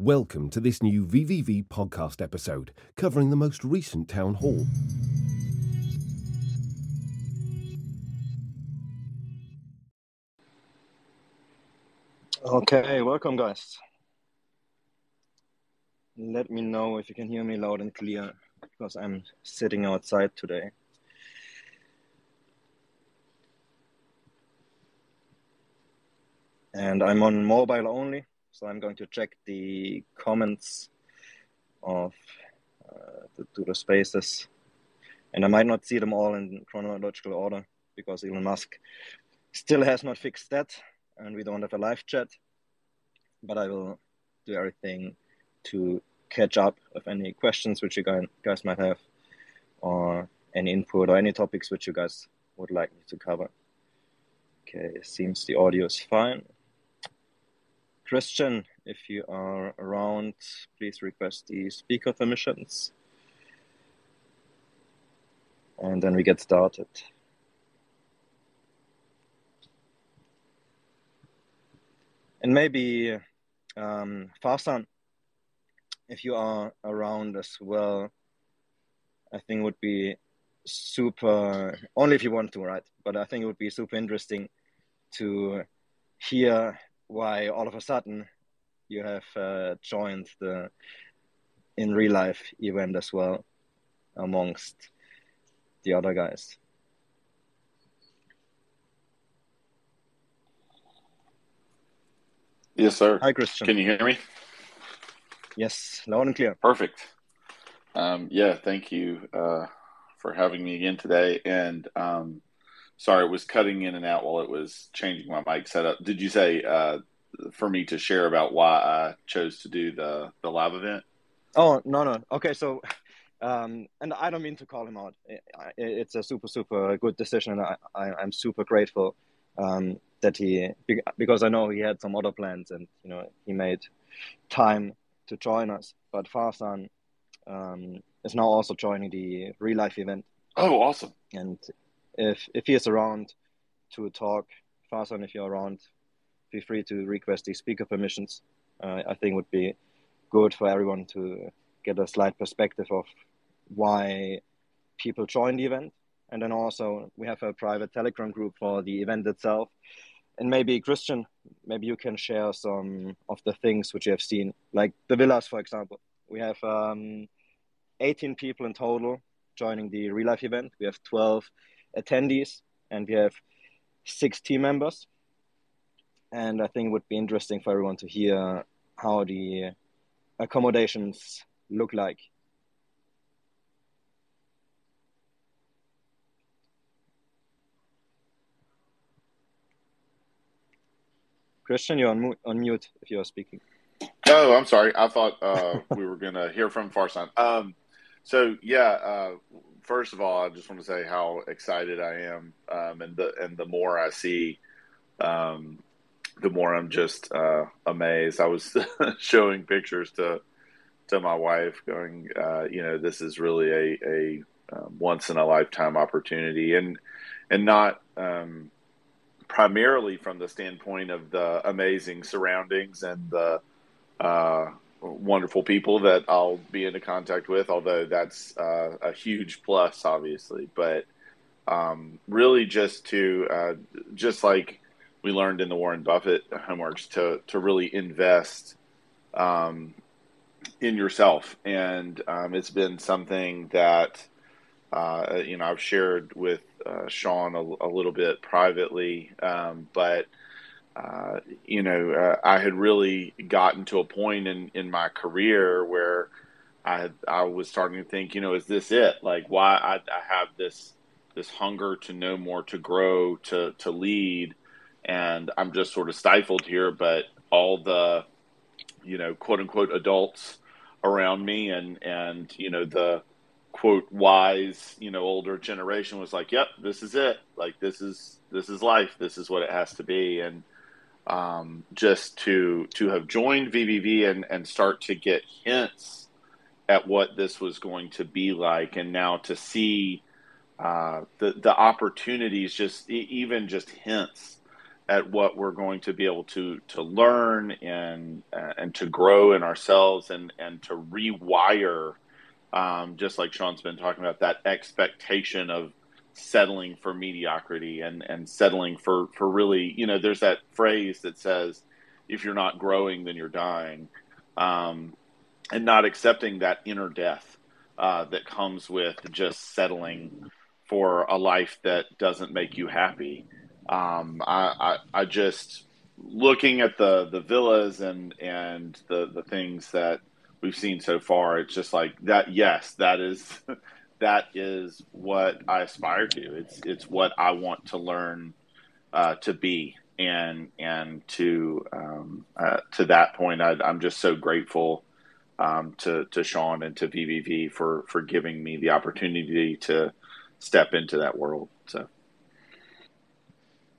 Welcome to this new VVV podcast episode covering the most recent town hall. Okay, welcome, guys. Let me know if you can hear me loud and clear because I'm sitting outside today. And I'm on mobile only, so I'm going to check the comments of uh, the, the spaces. And I might not see them all in chronological order because Elon Musk still has not fixed that and we don't have a live chat. But I will do everything to catch up with any questions which you guys might have, or any input or any topics which you guys would like me to cover. Okay, it seems the audio is fine. Christian, if you are around, please request the speaker permissions. And then we get started. And maybe um, Farsan, if you are around as well, I think would be super, only if you want to, right? But I think it would be super interesting to hear why all of a sudden you have uh, joined the in real life event as well amongst the other guys. Yes, sir. Hi, Christian. Can you hear me? Yes, loud and clear. Perfect. Um, yeah, thank you uh, for having me again today. And um, sorry, it was cutting in and out while it was changing my mic setup. Did you say uh, for me to share about why I chose to do the the live event? Oh no, no. Okay, so um, and I don't mean to call him out. It's a super, super good decision, and I, I, am super grateful um, that he because I know he had some other plans and you know he made time to join us. But Farsan um, is now also joining the real life event. Oh, awesome! And if if he is around to talk, Farsan, if you're around, feel free to request the speaker permissions. Uh, I think would be good for everyone to get a slight perspective of why people join the event. And then also we have a private Telegram group for the event itself and maybe Christian, maybe you can share some of the things which you have seen, like the villas, for example. We have um, 18 people in total joining the real life event. We have 12 attendees, and we have six team members. And I think it would be interesting for everyone to hear how the accommodations look like Christian, you're on, on mute if you are speaking. Oh, I'm sorry. I thought uh, we were going to hear from Farsan. Um, so yeah, uh, first of all, I just want to say how excited I am, um, and the and the more I see, um, the more I'm just uh, amazed. I was showing pictures to to my wife, going, uh, you know, this is really a a um, once in a lifetime opportunity, and and not um, primarily from the standpoint of the amazing surroundings and the uh, wonderful people that I'll be into contact with, although that's uh, a huge plus, obviously. But um, really, just to uh, just like we learned in the Warren Buffett homeworks, to to really invest um, in yourself, and um, it's been something that uh, you know I've shared with uh, Sean a, a, little bit privately, um, but uh, you know, uh, I had really gotten to a point in, in my career where I I was starting to think, you know, is this it? Like, why I, I have this this hunger to know more, to grow, to to lead, and I'm just sort of stifled here. But all the, you know, quote unquote adults around me, and and you know the quote wise you know older generation was like yep this is it like this is this is life this is what it has to be and um, just to to have joined vvv and and start to get hints at what this was going to be like. And now to see uh, the the opportunities just even just hints at what we're going to be able to to learn and uh, and to grow in ourselves and and to rewire um, just like Sean's been talking about that expectation of settling for mediocrity and and settling for for really you know there's that phrase that says if you're not growing then you're dying um, and not accepting that inner death uh, that comes with just settling for a life that doesn't make you happy um, I, I, I just looking at the the villas and and the the things that we've seen so far, it's just like that. Yes, that is that is what I aspire to. It's it's what I want to learn uh, to be, and and to um, uh, to that point, I, am just so grateful um, to to Sean and to VVV for for giving me the opportunity to step into that world. So.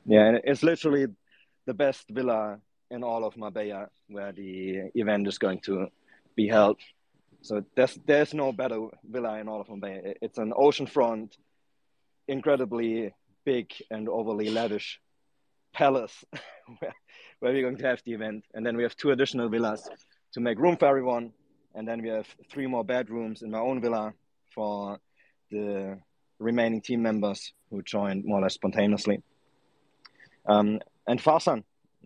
Yeah, it's literally the best villa in all of Marbella where the event is going to be held. So there's there's no better villa in all of Marbella. It's an oceanfront, incredibly big and overly lavish palace where, where we're going to have the event. And then we have two additional villas to make room for everyone. And then we have three more bedrooms in my own villa for the remaining team members who joined more or less spontaneously. Um, and Farzan,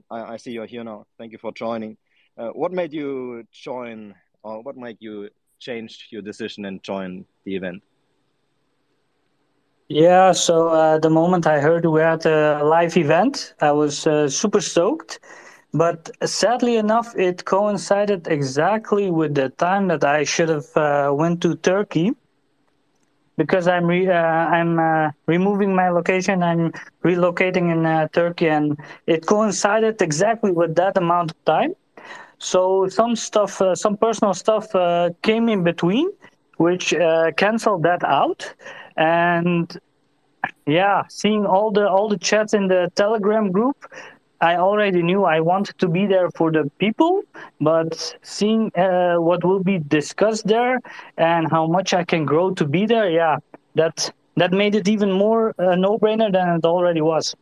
I, I, see you're here now. Thank you for joining. Uh, what made you join, or what made you change your decision and join the event? Yeah, so uh, the moment I heard we had a live event, I was uh, super stoked. But sadly enough, it coincided exactly with the time that I should have uh, went to Turkey because I'm re, uh, I'm uh, removing my location. I'm relocating in uh, Turkey, and it coincided exactly with that amount of time. So some stuff, uh, some personal stuff, uh, came in between, which uh, canceled that out. And yeah, seeing all the all the chats in the Telegram group, I already knew I wanted to be there for the people, but seeing uh, what will be discussed there and how much I can grow to be there, yeah, that that made it even more a uh, no-brainer than it already was.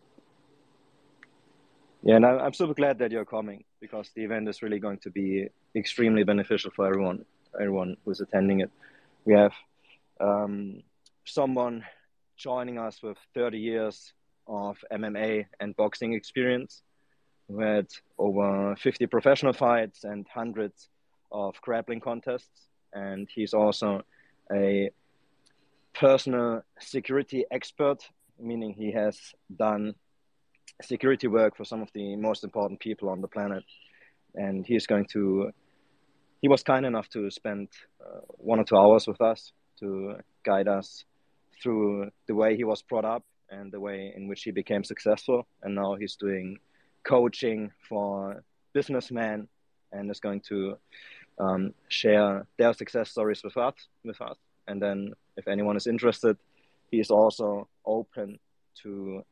Yeah, and I'm super glad that you're coming because the event is really going to be extremely beneficial for everyone, everyone who's attending it. We have um, someone joining us with 30 years of MMA and boxing experience who had over 50 professional fights and hundreds of grappling contests. And he's also a personal security expert, meaning he has done security work for some of the most important people on the planet. And he's going to, he was kind enough to spend uh, one or two hours with us to guide us through the way he was brought up and the way in which he became successful. And now he's doing coaching for businessmen and is going to um, share their success stories with us, with us. And then, if anyone is interested, he is also open to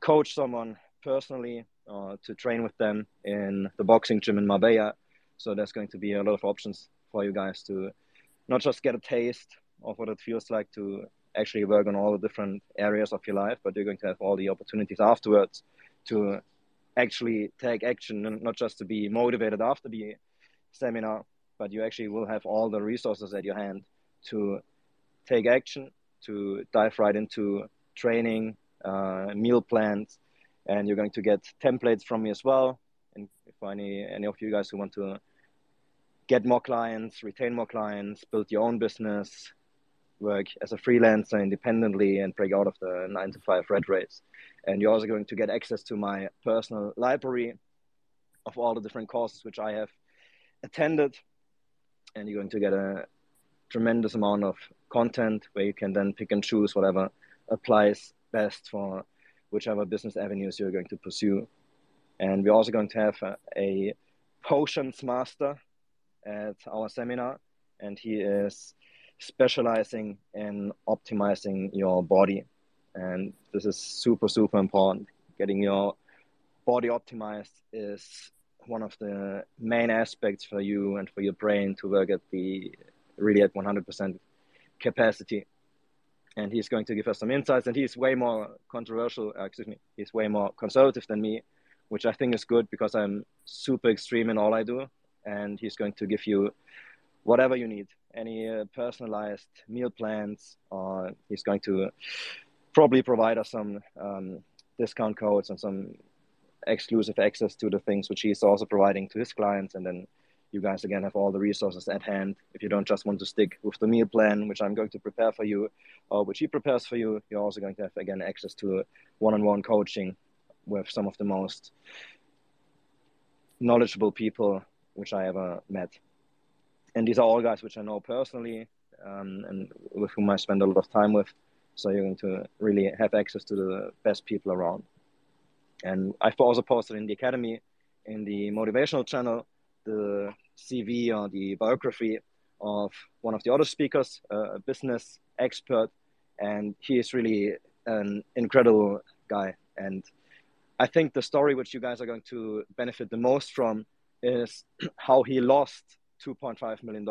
coach someone personally or to train with them in the boxing gym in Marbella. So there's going to be a lot of options for you guys to not just get a taste of what it feels like to actually work on all the different areas of your life, but you're going to have all the opportunities afterwards to actually take action and not just to be motivated after the seminar, but you actually will have all the resources at your hand to take action, to dive right into training, uh, Uh, meal plans, and you're going to get templates from me as well. And for any any of you guys who want to get more clients, retain more clients, build your own business, work as a freelancer independently, and break out of the nine to five red race, and you're also going to get access to my personal library of all the different courses which I have attended. And you're going to get a tremendous amount of content where you can then pick and choose whatever applies best for whichever business avenues you're going to pursue. And we're also going to have a, a potions master at our seminar, and he is specializing in optimizing your body. And this is super super important. Getting your body optimized is one of the main aspects for you and for your brain to work at the really at 100% capacity and he's going to give us some insights. And he's way more controversial. Uh, excuse me, he's way more conservative than me, which I think is good because I'm super extreme in all I do. And he's going to give you whatever you need, any uh, personalized meal plans, or he's going to probably provide us some um, discount codes and some exclusive access to the things which he's also providing to his clients. And then you guys again have all the resources at hand. If you don't just want to stick with the meal plan, which I'm going to prepare for you, or which he prepares for you, you're also going to have again access to one-on-one coaching with some of the most knowledgeable people which I ever met. And these are all guys which I know personally um, and with whom I spend a lot of time with. So you're going to really have access to the best people around. And I've also posted in the academy, in the motivational channel, the CV or the biography of one of the other speakers, a business expert, and he is really an incredible guy. And I think the story which you guys are going to benefit the most from is how he lost $2.5 million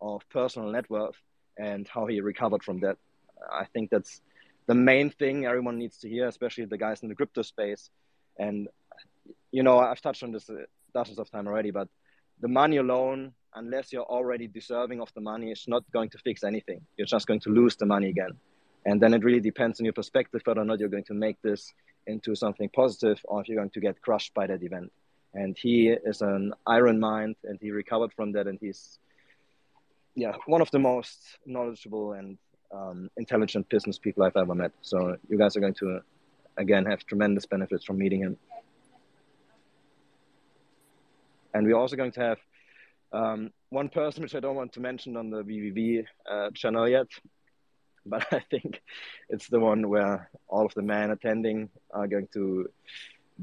of personal net worth and how he recovered from that. I think that's the main thing everyone needs to hear, especially the guys in the crypto space. And, you know, I've touched on this uh, dozens of times already, but the money alone, unless you're already deserving of the money, is not going to fix anything. You're just going to lose the money again. And then it really depends on your perspective whether or not you're going to make this into something positive or if you're going to get crushed by that event. And he is an iron mind and he recovered from that and he's yeah, one of the most knowledgeable and um, intelligent business people I've ever met. So you guys are going to again have tremendous benefits from meeting him. And we're also going to have um, one person, which I don't want to mention on the VVV uh, channel yet, but I think it's the one where all of the men attending are going to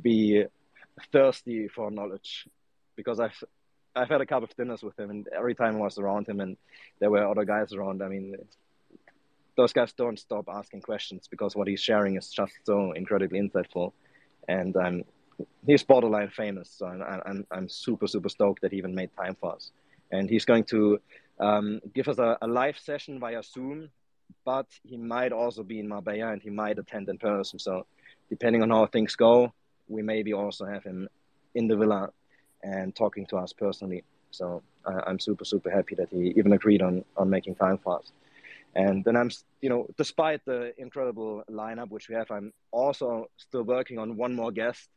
be thirsty for knowledge because I've I've had a couple of dinners with him, and every time I was around him, and there were other guys around. I mean, those guys don't stop asking questions because what he's sharing is just so incredibly insightful, and I'm he's borderline famous, so I'm, I'm, I'm super, super stoked that he even made time for us. And he's going to um, give us a, a, live session via Zoom, but he might also be in Marbella and he might attend in person. So, depending on how things go, we maybe also have him in the villa and talking to us personally. So, I'm super, super happy that he even agreed on, on making time for us. And then I'm, you know, despite the incredible lineup which we have, I'm also still working on one more guest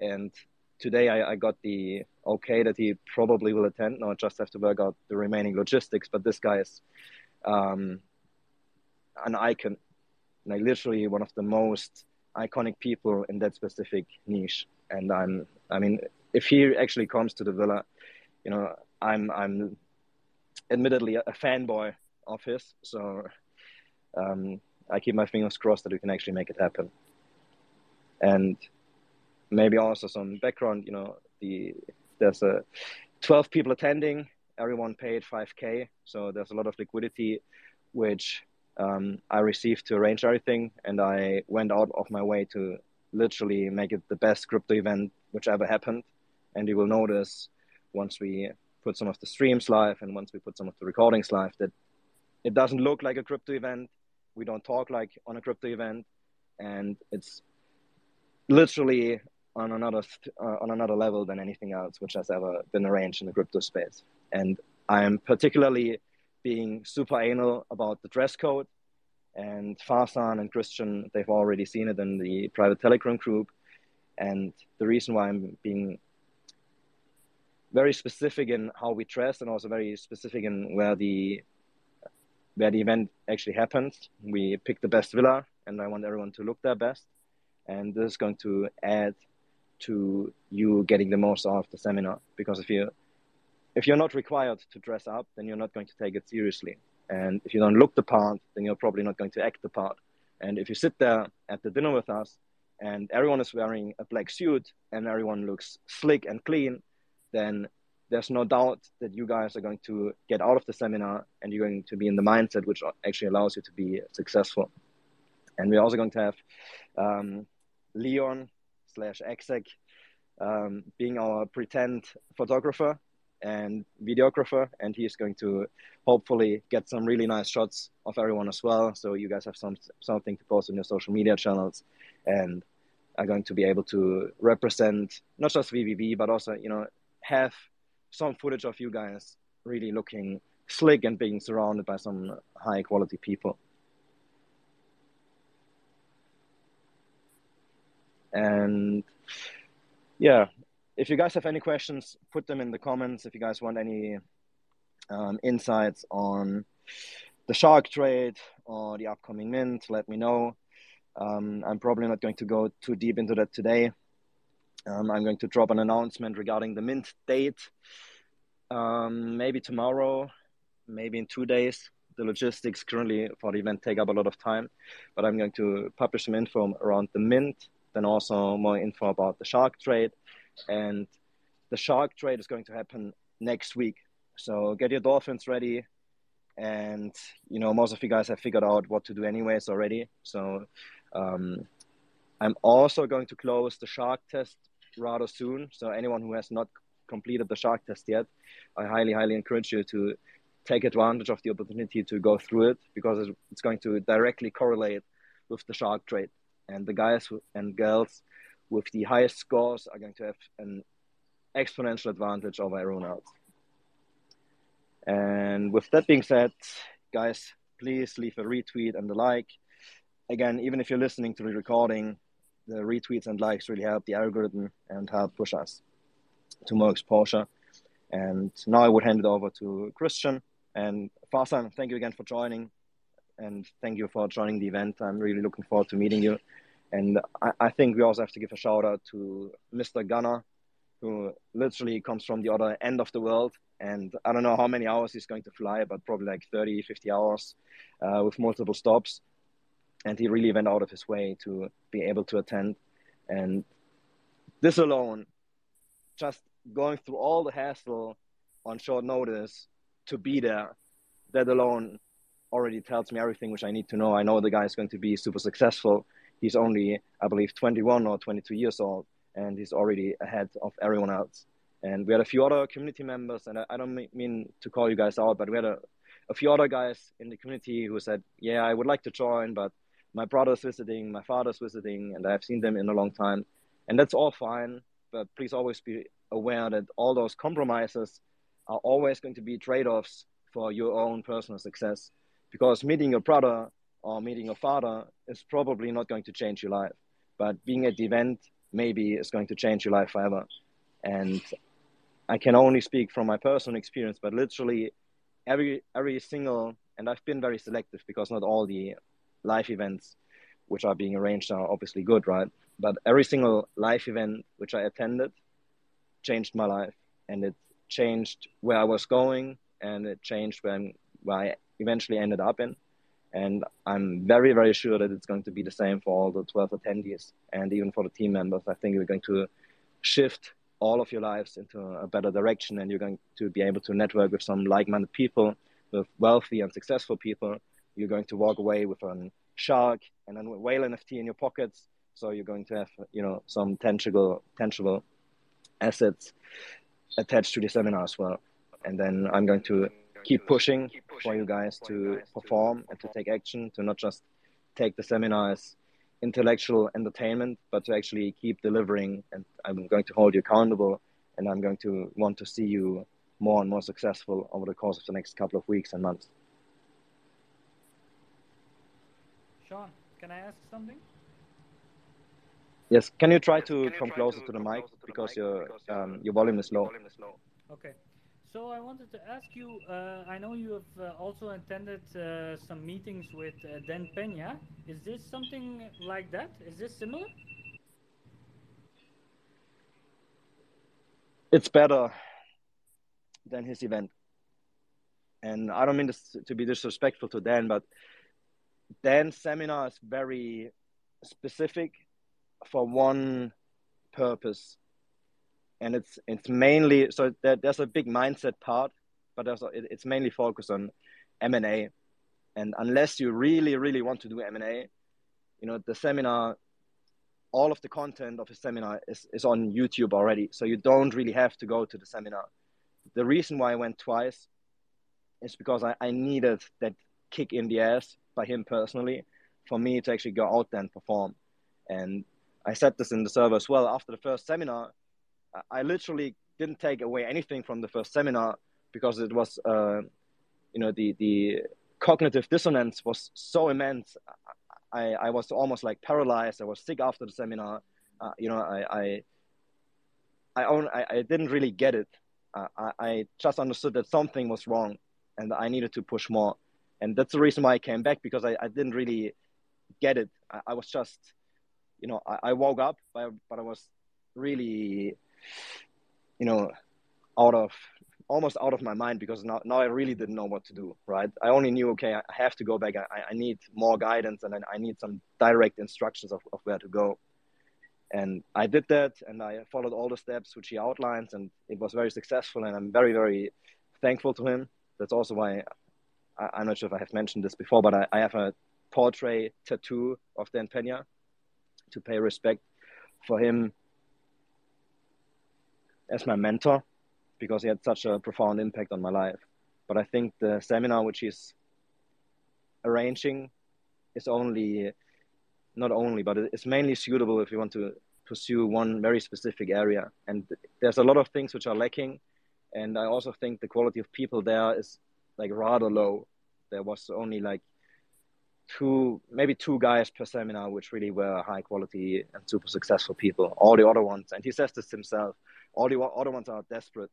and today I, I, got the okay that he probably will attend. Now I just have to work out the remaining logistics. But this guy is um, an icon, like literally one of the most iconic people in that specific niche. And I'm, I mean, if he actually comes to the villa, you know, I'm, I'm admittedly a, fanboy of his. So um, I keep my fingers crossed that we can actually make it happen. And maybe also some background. You know, the there's a 12 people attending. Everyone paid 5k, so there's a lot of liquidity, which um, I received to arrange everything, and I went out of my way to literally make it the best crypto event which ever happened. And you will notice once we put some of the streams live and once we put some of the recordings live that it doesn't look like a crypto event. We don't talk like on a crypto event, and it's literally on another uh, on another level than anything else which has ever been arranged in the crypto space. And I'm particularly being super anal about the dress code. And Farsan and Christian, they've already seen it in the private Telegram group. And the reason why I'm being very specific in how we dress and also very specific in where the where the event actually happens. We pick the best villa, and I want everyone to look their best. And this is going to add to you getting the most out of the seminar. Because if you if you're not required to dress up, then you're not going to take it seriously. And if you don't look the part, then you're probably not going to act the part. And if you sit there at the dinner with us and everyone is wearing a black suit and everyone looks slick and clean, then there's no doubt that you guys are going to get out of the seminar and you're going to be in the mindset which actually allows you to be successful. And we're also going to have um, Leon slash exec um, being our pretend photographer. and videographer, and he's going to hopefully get some really nice shots of everyone as well. So you guys have some something to post on your social media channels, and are going to be able to represent not just VVV but also you know have some footage of you guys really looking slick and being surrounded by some high quality people. And yeah, if you guys have any questions, put them in the comments. If you guys want any um, insights on the shark trade or the upcoming mint, let me know. Um, I'm probably not going to go too deep into that today. Um, I'm going to drop an announcement regarding the mint date, um, maybe tomorrow, maybe in two days. The logistics currently for the event take up a lot of time, but I'm going to publish some info around the mint, then also more info about the shark trade. And the shark trade is going to happen next week. So get your dolphins ready. And, you know, most of you guys have figured out what to do anyways already. So um, I'm also going to close the shark test rather soon. So anyone who has not completed the shark test yet, I highly, highly encourage you to take advantage of the opportunity to go through it because it's going to directly correlate with the shark trade. And the guys and girls with the highest scores are going to have an exponential advantage over everyone else. And with that being said, guys, please leave a retweet and a like again, even if you're listening to the recording, the retweets and likes really help the algorithm and help push us to more exposure. And now I would hand it over to Christian and Farzan. Thank you again for joining, and thank you for joining the event. I'm really looking forward to meeting you. And I, I think we also have to give a shout out to Mr. Gunner, who literally comes from the other end of the world. And I don't know how many hours he's going to fly, but probably like 30, 50 hours uh, with multiple stops and he really went out of his way to be able to attend. And this alone, just going through all the hassle on short notice to be there, that alone already tells me everything which I need to know. I know the guy is going to be super successful. He's only, I believe, 21 or 22 years old, and he's already ahead of everyone else. And we had a few other community members, and I, don't mean to call you guys out, but we had a, a few other guys in the community who said, "Yeah, I would like to join, but my brother's visiting, my father's visiting, and I've seen them in a long time. And that's all fine. But please always be aware that all those compromises are always going to be trade offs for your own personal success. Because meeting your brother or meeting your father is probably not going to change your life. But being at the event maybe is going to change your life forever. And I can only speak from my personal experience, but literally every every single and I've been very selective because not all the live events which are being arranged are obviously good, right? But every single live event which I attended changed my life and it changed where I was going and it changed when where I eventually ended up in. And I'm very, very sure that it's going to be the same for all the 12 attendees and even for the team members. I think we're going to shift all of your lives into a better direction and you're going to be able to network with some like minded people, with wealthy and successful people you're going to walk away with a shark and a whale NFT in your pockets. So you're going to have, you know, some tangible, tangible assets attached to the seminar as well. And then I'm going to keep pushing for you guys to perform and to take action, to not just take the seminar as intellectual entertainment, but to actually keep delivering. And I'm going to hold you accountable, and I'm going to want to see you more and more successful over the course of the next couple of weeks and months. Sean, can I ask something? Yes, can you try to come try closer to, to the mic because mic your um, your volume is low. Okay. So I wanted to ask you. Uh, I know you have uh, also attended uh, some meetings with uh, Dan Pena. Is this something like that? Is this similar? It's better than his event, and I don't mean to be disrespectful to Dan, but Dan's seminar is very specific for one purpose and it's it's mainly so there, there's a big mindset part but there's a, it, it's mainly focused on m&a and unless you really really want to do m&a you know the seminar all of the content of the seminar is, is on youtube already so you don't really have to go to the seminar the reason why I went twice is because I, I needed that kick in the ass by him personally for me to actually go out there and perform. And I said this in the server as well. After the first seminar, I literally didn't take away anything from the first seminar because it was, uh, you know, the the cognitive dissonance was so immense. I, I was almost like paralyzed. I was sick after the seminar. Uh, you know, I I I, I, I didn't really get it. Uh, I, I just understood that something was wrong, and I needed to push more. And that's the reason why I came back because I, I didn't really get it. I, I was just, you know, I, I woke up, but, but I was really, you know, out of almost out of my mind because now, now I really didn't know what to do, right? I only knew, okay, I have to go back. I, I need more guidance and I need some direct instructions of, of where to go. And I did that and I followed all the steps which he outlines and it was very successful. And I'm very, very thankful to him. That's also why I, am not sure if I have mentioned this before, but I, I have a portrait tattoo of Dan Pena to pay respect for him as my mentor because he had such a profound impact on my life. But I think the seminar which he's arranging is only, not only, but it's mainly suitable if you want to pursue one very specific area. And there's a lot of things which are lacking. And I also think the quality of people there is like rather low. There was only like two, maybe two guys per seminar, which really were high quality and super successful people. All the other ones, and he says this himself, all the other ones are desperate.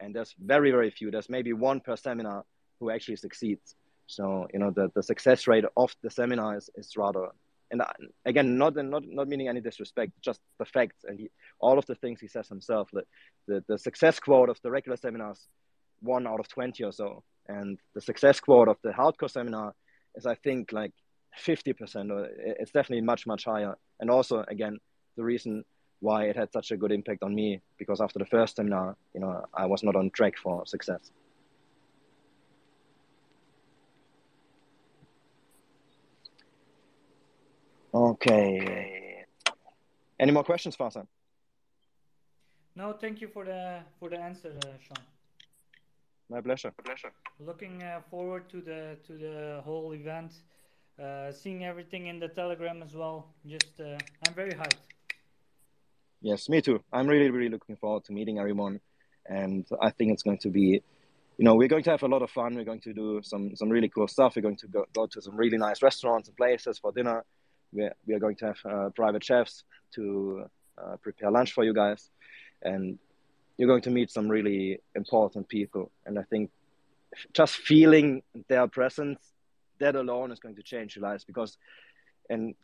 And there's very, very few. There's maybe one per seminar who actually succeeds. So, you know, the, the success rate of the seminar is, is rather, and again, not, not, not meaning any disrespect, just the facts and he, all of the things he says himself. That the, the success quote of the regular seminars, one out of 20 or so. And the success quote of the hardcore seminar is I think like 50% or it's definitely much, much higher. And also, again, the reason why it had such a good impact on me because after the first seminar, you know, I was not on track for success. Okay. Any more questions, Farzan? No, thank you for the for the answer, uh, Sean. My pleasure. My pleasure. Looking uh, forward to the to the whole event, uh, seeing everything in the Telegram as well. Just uh, I'm very hyped. Yes, me too. I'm really really looking forward to meeting everyone, and I think it's going to be. You know, we're going to have a lot of fun. We're going to do some some really cool stuff. We're going to go, go to some really nice restaurants and places for dinner. We're, we are going to have uh, private chefs to uh, prepare lunch for you guys, and you're going to meet some really important people. And I think just feeling their presence, that alone is going to change your lives because, and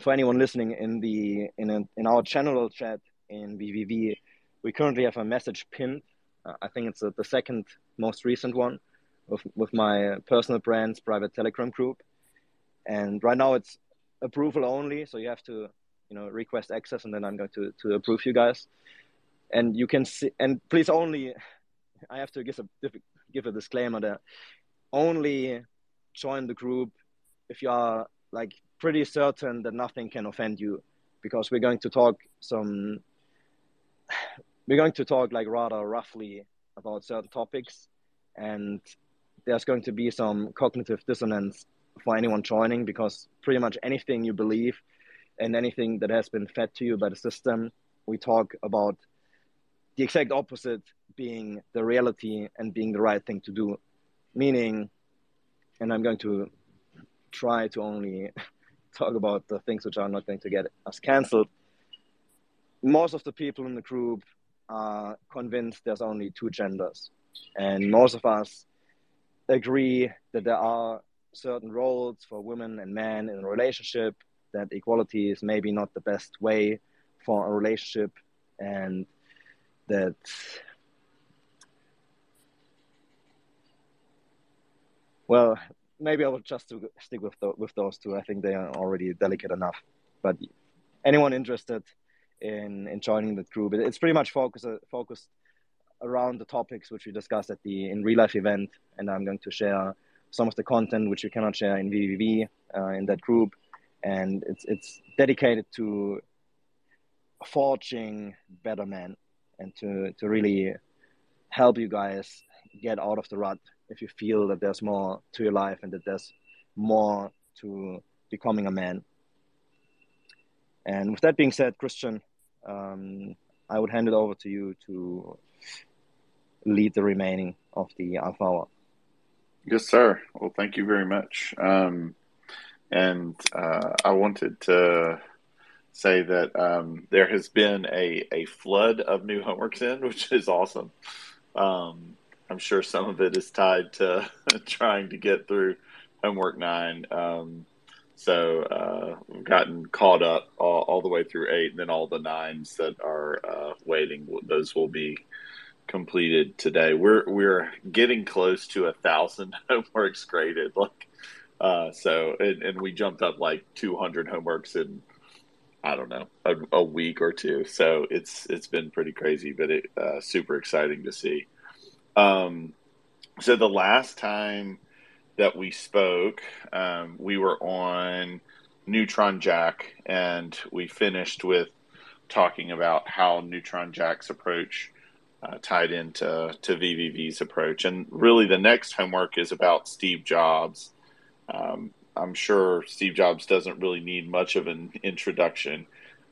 for anyone listening in the in a, in our general chat in VVV, we currently have a message pinned. Uh, I think it's a, the second most recent one with with my personal brand's private Telegram group, and right now it's approval only, so you have to you know request access, and then I'm going to to approve you guys and you can see and please only i have to give a give a disclaimer there only join the group if you are like pretty certain that nothing can offend you because we're going to talk some we're going to talk like rather roughly about certain topics and there's going to be some cognitive dissonance for anyone joining because pretty much anything you believe and anything that has been fed to you by the system we talk about the exact opposite being the reality and being the right thing to do. Meaning, and I'm going to try to only talk about the things which are not going to get us cancelled. Most of the people in the group are convinced there's only two genders. And most of us agree that there are certain roles for women and men in a relationship, that equality is maybe not the best way for a relationship. And that well maybe i will just stick with the, with those two. I think they are already delicate enough. But anyone interested in in joining the group it's pretty much focused focused around the topics which we discussed at the in real life event. And i'm going to share some of the content which we cannot share in vvv uh, in that group. And it's it's dedicated to forging better men and to to really help you guys get out of the rut if you feel that there's more to your life and that there's more to becoming a man. And with that being said, Christian, um, I would hand it over to you to lead the remaining of the Alpha Hour. Yes, sir. Well, thank you very much. Um, and uh, I wanted to say that um, there has been a, a flood of new homeworks in, which is awesome. Um, I'm sure some of it is tied to trying to get through homework nine. Um, so uh, we've gotten caught up all, all, the way through eight, and then all the nines that are uh, waiting, those will be completed today. We're we're getting close to a thousand homeworks graded. Like, uh, so and, and, we jumped up like 200 homeworks in I don't know a, a, week or two. So it's it's been pretty crazy, but it uh, super exciting to see. Um, so the last time that we spoke, um, we were on Neutron Jack, and we finished with talking about how Neutron Jack's approach uh, tied into to VVV's approach. And really, the next homework is about Steve Jobs. Um, I'm sure Steve Jobs doesn't really need much of an introduction,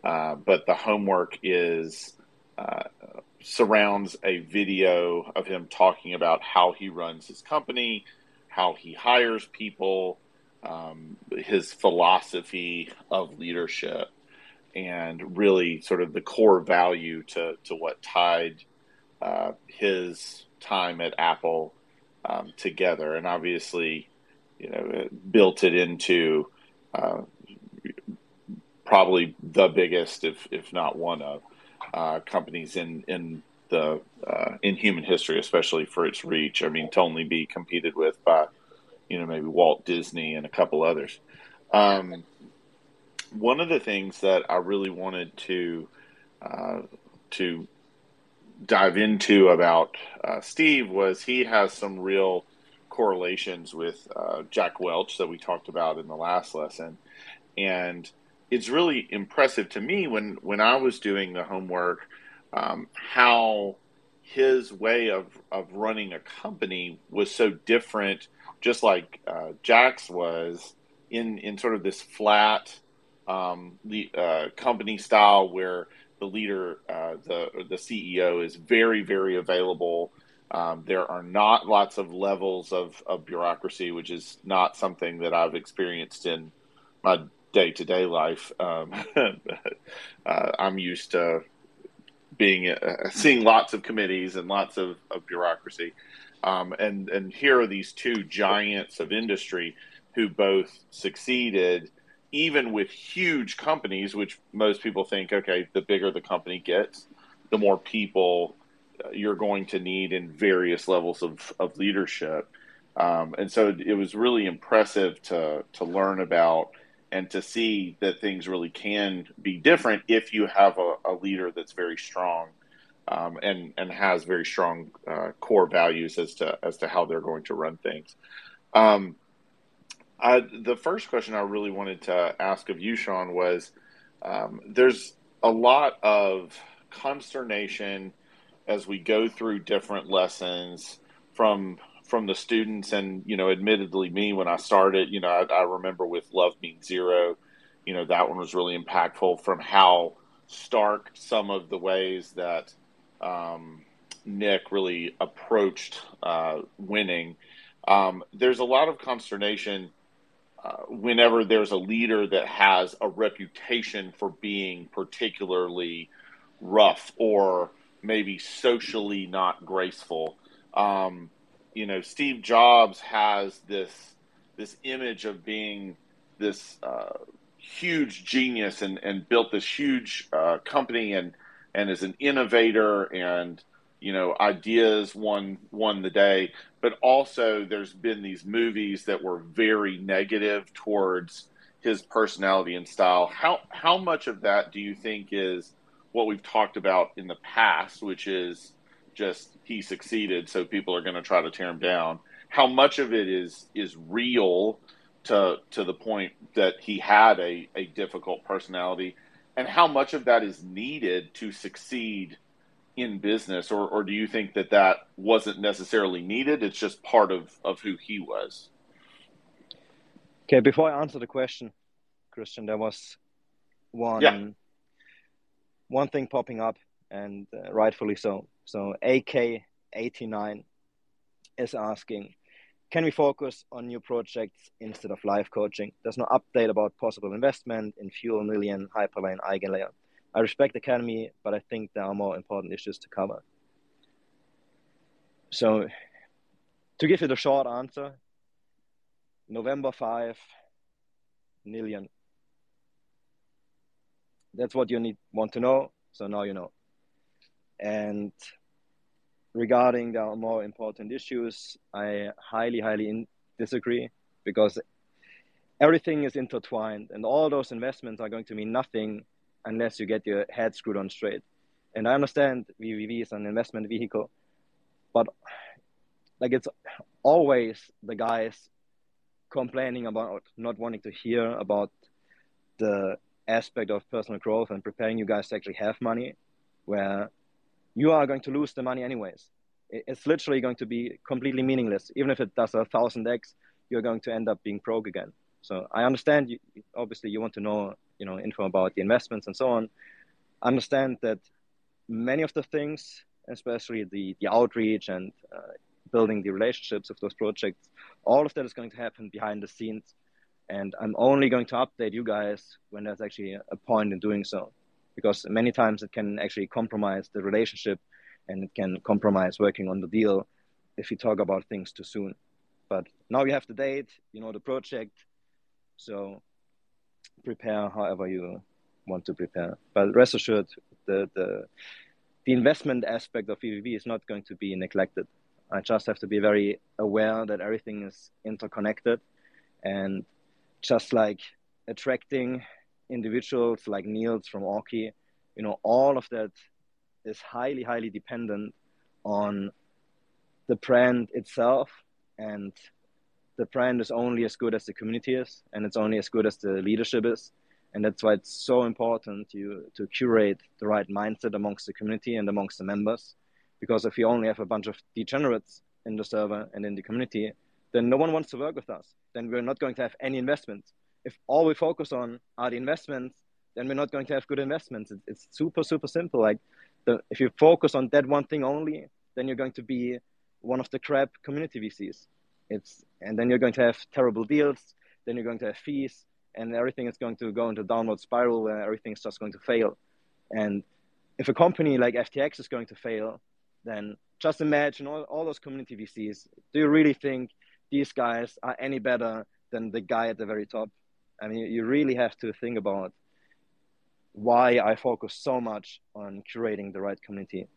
uh, but the homework is uh, surrounds a video of him talking about how he runs his company, how he hires people, um, his philosophy of leadership, and really sort of the core value to, to what tied uh, his time at Apple um, together. And obviously, you know, built it into uh, probably the biggest, if, if not one of, uh, companies in in the uh, in human history, especially for its reach. I mean, to only be competed with by you know maybe Walt Disney and a couple others. Um, one of the things that I really wanted to uh, to dive into about uh, Steve was he has some real correlations with uh, Jack Welch that we talked about in the last lesson, and it's really impressive to me when when I was doing the homework um, how his way of of running a company was so different, just like uh, Jack's was in in sort of this flat um, the uh, company style where the leader, uh, the the CEO, is very very available. Um, there are not lots of levels of, of bureaucracy, which is not something that I've experienced in my day to day life. Um, uh, I'm used to being uh, seeing lots of committees and lots of, of bureaucracy. Um, and and here are these two giants of industry who both succeeded even with huge companies which most people think okay the bigger the company gets the more people uh, you're going to need in various levels of, of leadership um, and so it was really impressive to to learn about and to see that things really can be different if you have a, a leader that's very strong um, and and has very strong uh, core values as to as to how they're going to run things. Um, I, the first question I really wanted to ask of you, Sean, was um, there's a lot of consternation as we go through different lessons from from the students and you know admittedly me when i started you know I, I, remember with love means zero you know that one was really impactful from how stark some of the ways that um, nick really approached uh, winning. Um, there's a lot of consternation uh, whenever there's a leader that has a reputation for being particularly rough or maybe socially not graceful. Um, you know, Steve Jobs has this this image of being this uh, huge genius and, and built this huge uh, company and and is an innovator and you know ideas won won the day. But also there's been these movies that were very negative towards his personality and style. How how much of that do you think is what we've talked about in the past which is just he succeeded, so people are going to try to tear him down. How much of it is is real to to the point that he had a, a difficult personality, and how much of that is needed to succeed in business, or or do you think that that wasn't necessarily needed? It's just part of of who he was. Okay, before I answer the question, Christian, there was one Yeah. one thing popping up, and uh, rightfully so. So AK89 is asking, can we focus on new projects instead of live coaching? There's no update about possible investment in Fuel, Million, Hyperlane, Eigenlayer. I respect Academy, but I think there are more important issues to cover. So, to give you the short answer, November 5, Million. That's what you need want to know. So now you know. And regarding the more important issues, I highly, highly disagree because everything is intertwined, and all those investments are going to mean nothing unless you get your head screwed on straight. And I understand VVV is an investment vehicle, but like it's always the guys complaining about not wanting to hear about the aspect of personal growth and preparing you guys to actually have money, where you are going to lose the money anyways. It's literally going to be completely meaningless. Even if it does a thousand X, you're going to end up being broke again. So I understand you, obviously you want to know, you know, info about the investments and so on. Understand that many of the things, especially the, the outreach and uh, building the relationships of those projects, all of that is going to happen behind the scenes. And I'm only going to update you guys when there's actually a point in doing so because many times it can actually compromise the relationship and it can compromise working on the deal if you talk about things too soon. But now you have the date, you know the project, so prepare however you want to prepare. But rest assured, the the the investment aspect of VVV is not going to be neglected. I just have to be very aware that everything is interconnected, and just like attracting individuals like Niels from Orki, you know, all of that is highly, highly dependent on the brand itself. And the brand is only as good as the community is, and it's only as good as the leadership is. And that's why it's so important to, to curate the right mindset amongst the community and amongst the members. Because if you only have a bunch of degenerates in the server and in the community, then no one wants to work with us. Then we're not going to have any investments if all we focus on are the investments, then we're not going to have good investments. It's, it's super, super simple. Like the, if you focus on that one thing only, then you're going to be one of the crap community VCs. It's, and then you're going to have terrible deals. Then you're going to have fees and everything is going to go into a downward spiral where everything's just going to fail. And if a company like FTX is going to fail, then just imagine all, all those community VCs. Do you really think these guys are any better than the guy at the very top? I mean, you really have to think about why I focus so much on curating the right community.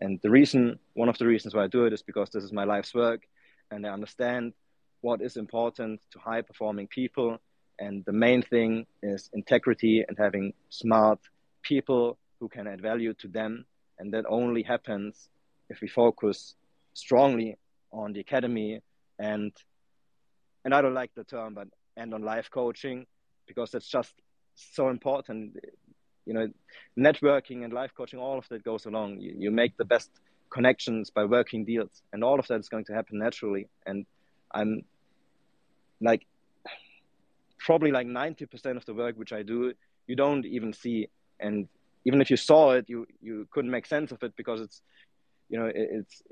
And the reason, one of the reasons why I do it is because this is my life's work and I understand what is important to high performing people. And the main thing is integrity and having smart people who can add value to them. And that only happens if we focus strongly on the academy and and I don't like the term, but and on life coaching because that's just so important. You know, networking and life coaching, all of that goes along. You, you make the best connections by working deals, and all of that is going to happen naturally. And I'm like probably like 90% of the work which I do, you don't even see. And even if you saw it, you, you couldn't make sense of it because it's, you know, it, it's,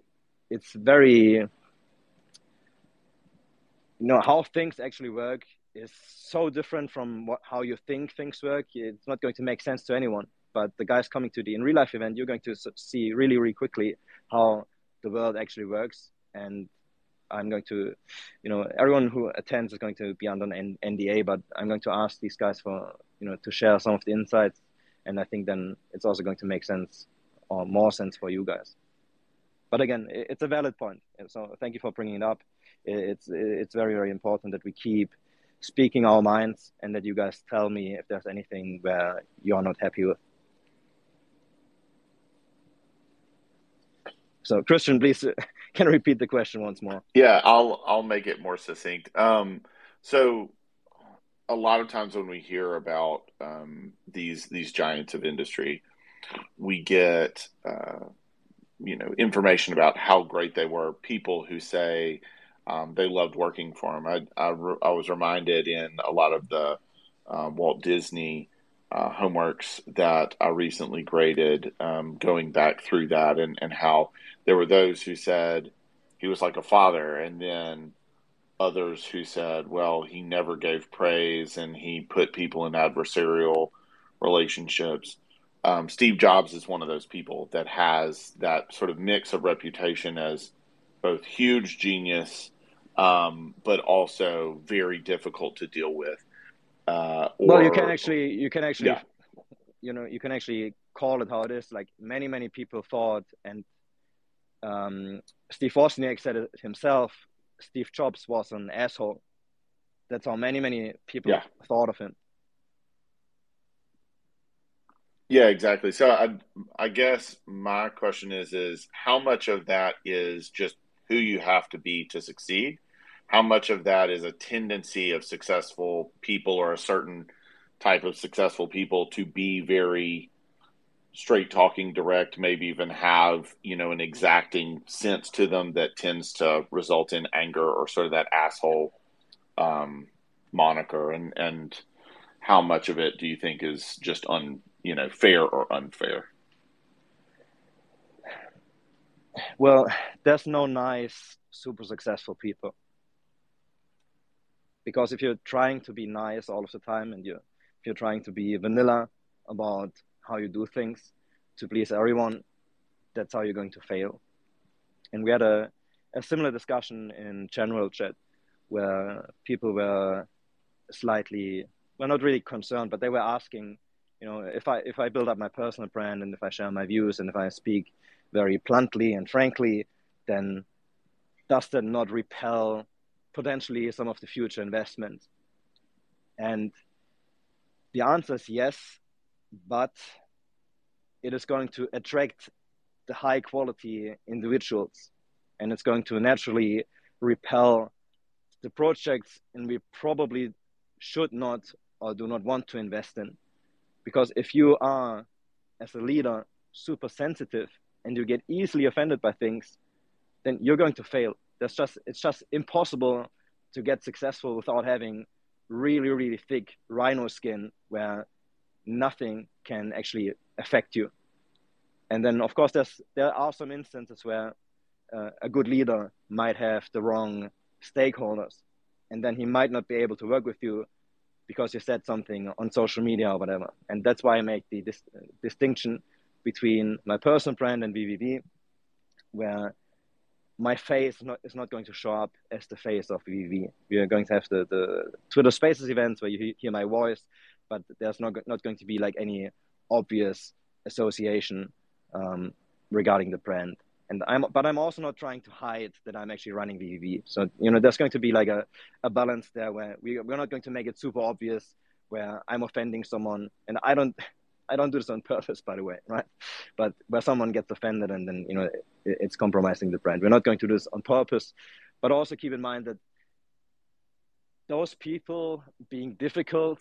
it's very, you know how things actually work is so different from what, how you think things work. It's not going to make sense to anyone but the guys coming to the in real life event you're going to see really really quickly how the world actually works. And i'm going to you know everyone who attends is going to be under an nda but i'm going to ask these guys for you know to share some of the insights. And i think then it's also going to make sense or more sense for you guys. But again it's a valid point. So thank you for bringing it up it's it's very very important that we keep speaking our minds and that you guys tell me if there's anything where you're not happy with. So Christian, please can you repeat the question once more? Yeah, I'll I'll make it more succinct. Um, so a lot of times when we hear about um, these these giants of industry, we get uh, you know information about how great they were. People who say um, they loved working for him. I, I, I, was reminded in a lot of the uh, Walt Disney uh, homeworks that I recently graded, um, going back through that, and, and how there were those who said he was like a father, and then others who said, well, he never gave praise and he put people in adversarial relationships. Um, Steve Jobs is one of those people that has that sort of mix of reputation as both huge genius, um, but also very difficult to deal with. Uh, or, well, you can actually, you can actually, yeah. you know, you can actually call it how it is. Like many, many people thought, and um, Steve Wozniak said it himself. Steve Jobs was an asshole. That's how many, many people yeah. thought of him. Yeah, exactly. So I I guess my question is is how much of that is just who you have to be to succeed? How much of that is a tendency of successful people or a certain type of successful people to be very straight talking direct maybe even have you know an exacting sense to them that tends to result in anger or sort of that asshole um, moniker. And and how much of it do you think is just un you know fair or unfair? Well there's no nice super successful people because if you're trying to be nice all of the time and you if you're trying to be vanilla about how you do things to please everyone, that's how you're going to fail. And we had a, a similar discussion in general chat where people were slightly, well, not really concerned, but they were asking, you know, if I if I build up my personal brand and if I share my views and if I speak very bluntly and frankly, then does that not repel potentially some of the future investments? And the answer is yes, but it is going to attract the high quality individuals and it's going to naturally repel the projects and we probably should not or do not want to invest in because if you are as a leader super sensitive and you get easily offended by things then you're going to fail that's just it's just impossible to get successful without having really really thick rhino skin where nothing can actually affect you. And then, of course, there's there are some instances where uh, a good leader might have the wrong stakeholders, and then he might not be able to work with you because you said something on social media or whatever. And that's why I make the dis- distinction between my personal brand and VVV, where my face is not, is not going to show up as the face of VVV. We are going to have the, the Twitter Spaces events where you hear my voice, but there's not, not going to be like any obvious association um, regarding the brand. And I'm, but I'm also not trying to hide that I'm actually running VVV. So you know, there's going to be like a, a balance there where we we're not going to make it super obvious where I'm offending someone, and I don't. I don't do this on purpose, by the way, right? But where someone gets offended and then you know it, it's compromising the brand. We're not going to do this on purpose, but also keep in mind that those people being difficult,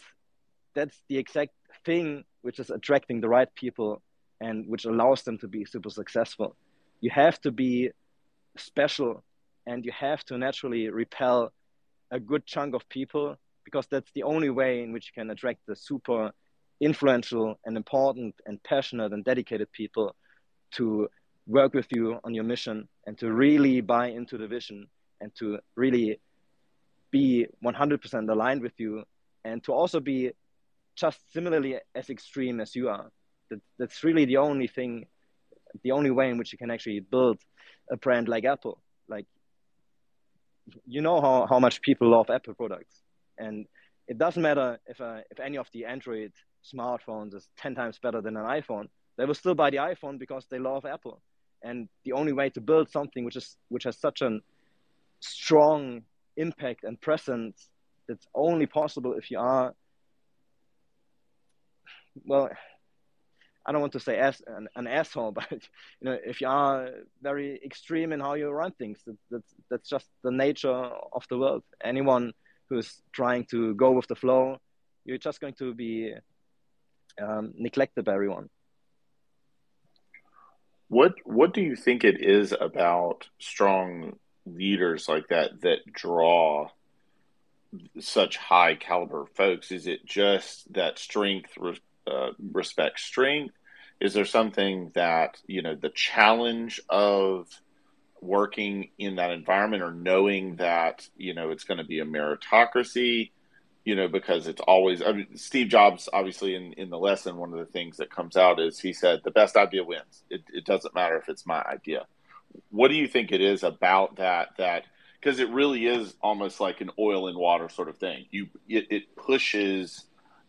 that's the exact thing which is attracting the right people and which allows them to be super successful. You have to be special and you have to naturally repel a good chunk of people because that's the only way in which you can attract the super influential and important and passionate and dedicated people to work with you on your mission and to really buy into the vision and to really be 100% aligned with you and to also be just similarly as extreme as you are. That, that's really the only thing, the only way in which you can actually build a brand like Apple. Like, you know how, how much people love Apple products. And it doesn't matter if, uh, if any of the Android smartphones is 10 times better than an iPhone. They will still buy the iPhone because they love Apple. And the only way to build something which is which has such a strong impact and presence that's only possible if you are well, I don't want to say as an, an, asshole, but you know, if you are very extreme in how you run things, that, that's that's just the nature of the world. Anyone who's trying to go with the flow, you're just going to be um, neglected by everyone. What what do you think it is about strong leaders like that that draw such high caliber folks? Is it just that strength uh, respects strength? Is there something that you know the challenge of working in that environment or knowing that you know it's going to be a meritocracy? You know, because it's always I mean, Steve Jobs. Obviously, in in the lesson, one of the things that comes out is he said the best idea wins. It, it doesn't matter if it's my idea. What do you think it is about that that because it really is almost like an oil and water sort of thing. You it, it pushes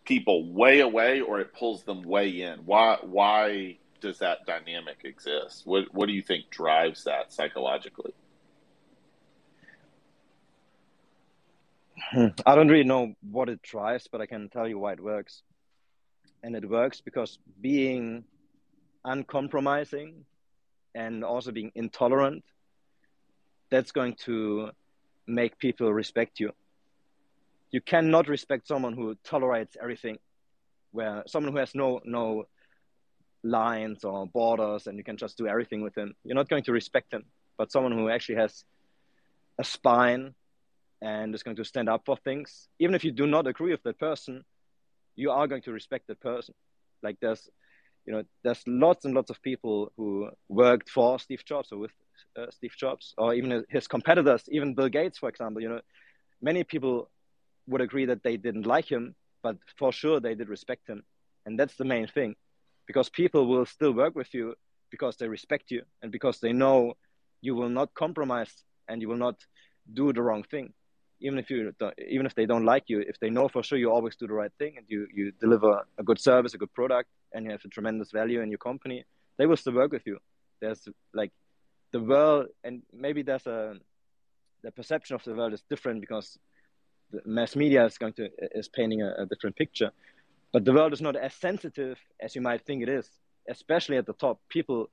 people way away or it pulls them way in. Why why does that dynamic exist? What what do you think drives that psychologically? Hmm. I don't really know what it drives, but I can tell you why it works. And it works because being uncompromising and also being intolerant that's going to make people respect you. You cannot respect someone who tolerates everything, where someone who has no no lines or borders and you can just do everything with him. You're not going to respect him. But someone who actually has a spine and is going to stand up for things, even if you do not agree with that person, you are going to respect that person. Like there's, you know, there's lots and lots of people who worked for Steve Jobs or with uh, Steve Jobs or even his competitors, even Bill Gates, for example. You know, many people would agree that they didn't like him, but for sure they did respect him, and that's the main thing, because people will still work with you because they respect you and because they know you will not compromise and you will not do the wrong thing even if you even if they don't like you if they know for sure you always do the right thing and you you deliver a good service a good product and you have a tremendous value in your company they will still work with you. There's like the world and maybe there's a the perception of the world is different because the mass media is going to is painting a, a different picture. But the world is not as sensitive as you might think it is especially at the top. People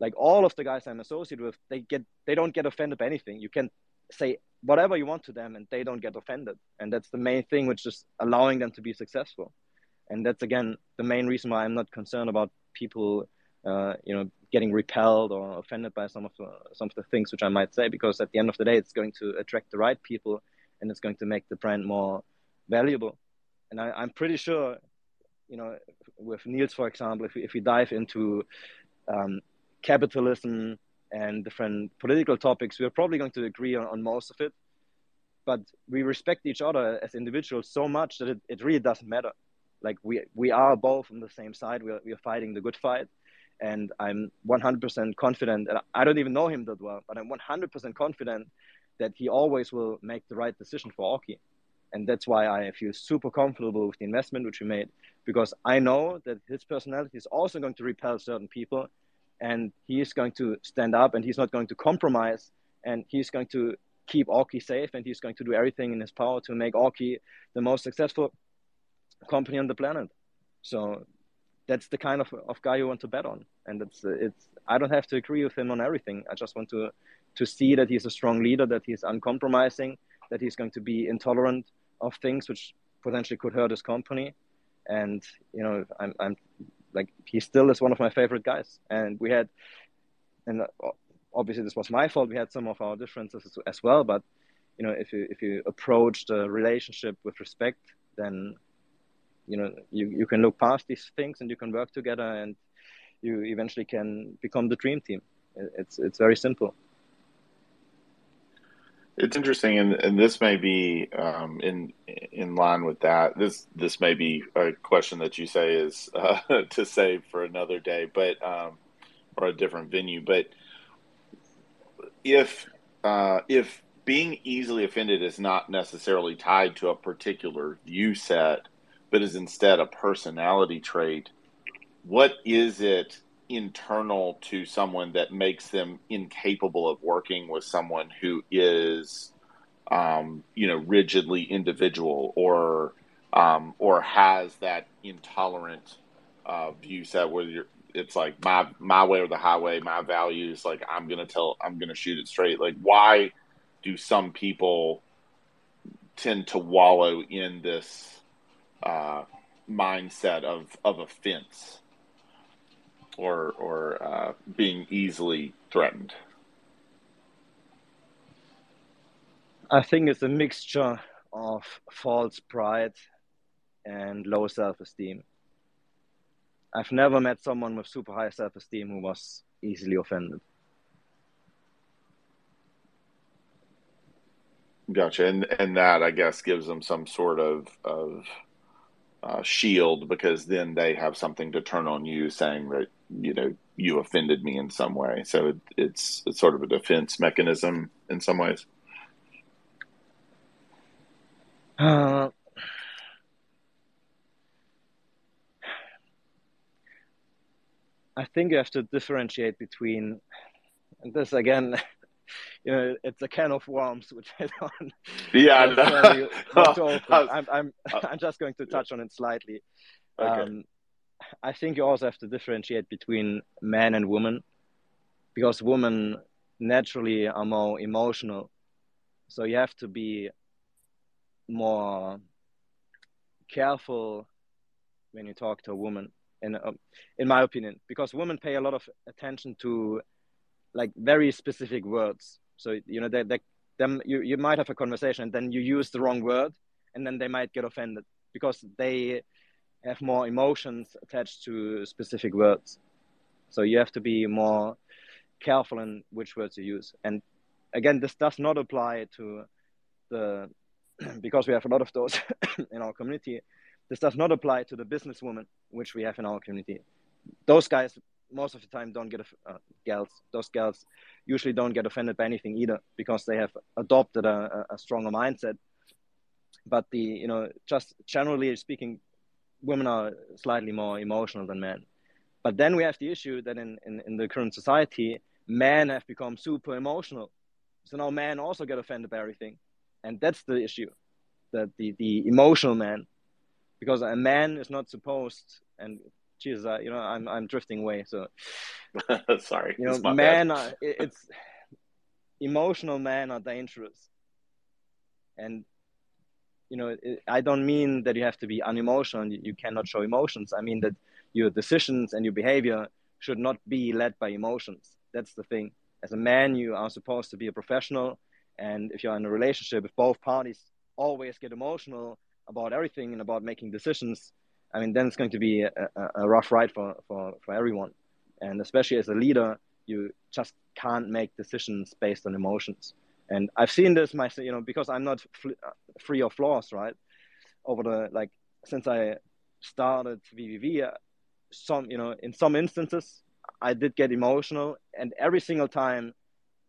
like all of the guys i'm associated with they get they don't get offended by anything. You can say whatever you want to them and they don't get offended. And that's the main thing which is allowing them to be successful. And that's again the main reason why i'm not concerned about people uh, you know getting repelled or offended by some of the, some of the things which I might say because at the end of the day it's going to attract the right people and it's going to make the brand more valuable. And I, am pretty sure you know with Niels for example if we, if we dive into um, capitalism and different political topics we're probably going to agree on, on most of it but we respect each other as individuals so much that it, it really doesn't matter like we we are both on the same side we're, we're fighting the good fight and I'm 100% confident. And I don't even know him that well, but I'm 100% confident that he always will make the right decision for Aukey. And that's why I feel super comfortable with the investment which we made, because I know that his personality is also going to repel certain people, and he is going to stand up, and he's not going to compromise, and he's going to keep Aukey safe, and he's going to do everything in his power to make Aukey the most successful company on the planet. So that's the kind of, of guy you want to bet on. And it's it's I don't have to agree with him on everything. I just want to to see that he's a strong leader, that he's uncompromising, that he's going to be intolerant of things which potentially could hurt his company. And you know, I'm I'm like he still is one of my favorite guys. And we had, and uh, obviously this was my fault. We had some of our differences as well, but you know, if you if you approach the relationship with respect, then you know you, you can look past these things and you can work together and you eventually can become the dream team it's it's very simple it's interesting and, and this may be um, in in line with that. This this may be a question that you say is uh, to save for another day but um, or a different venue. But if uh, if being easily offended is not necessarily tied to a particular view set but is instead a personality trait, what is it internal to someone that makes them incapable of working with someone who is, um, you know, rigidly individual or um, or has that intolerant uh, view set where you're, it's like my my way or the highway, my values. Like I'm gonna tell, I'm gonna shoot it straight. Like why do some people tend to wallow in this uh, mindset of of offense? Or or uh, being easily threatened? I think it's a mixture of false pride and low self-esteem. I've never met someone with super high self-esteem who was easily offended. Gotcha, and and that I guess gives them some sort of of uh, shield because then they have something to turn on you, saying that you know you offended me in some way. So it, it's it's sort of a defense mechanism in some ways. Uh, I think you have to differentiate between, and this again, you know, it's a can of worms which I don't. Yeah, to. I'm, I'm, I'm just going to touch on it slightly. Okay. Um, I think you also have to differentiate between man and woman, because women naturally are more emotional, so you have to be more careful when you talk to a woman in um, in my opinion because women pay a lot of attention to like very specific words. So you know they, they them you, you might have a conversation and then you use the wrong word and then they might get offended because they have more emotions attached to specific words so you have to be more careful in which words you use and again this does not apply to the because we have a lot of those in our community, this does not apply to the businesswomen which we have in our community. Those guys most of the time don't get uh, gals. Those gals usually don't get offended by anything either because they have adopted a, a stronger mindset. But the you know just generally speaking, women are slightly more emotional than men. But then we have the issue that in, in, in the current society, men have become super emotional. So now men also get offended by everything and that's the issue that the the emotional man because a man is not supposed and Jesus, uh, you know, I'm I'm drifting away. So, sorry, you know, men are it's emotional men are dangerous, and you know, it, I don't mean that you have to be unemotional. You, you cannot show emotions. I mean that your decisions and your behavior should not be led by emotions. That's the thing. As a man, you are supposed to be a professional and if you're in a relationship, if both parties always get emotional about everything and about making decisions, I mean, then it's going to be a, a, rough ride for, for, for everyone. And especially as a leader, you just can't make decisions based on emotions. And I've seen this myself, you know, because I'm not free of flaws, right? Over the, like, since I started VVV, uh, some, you know, in some instances, I did get emotional. And every single time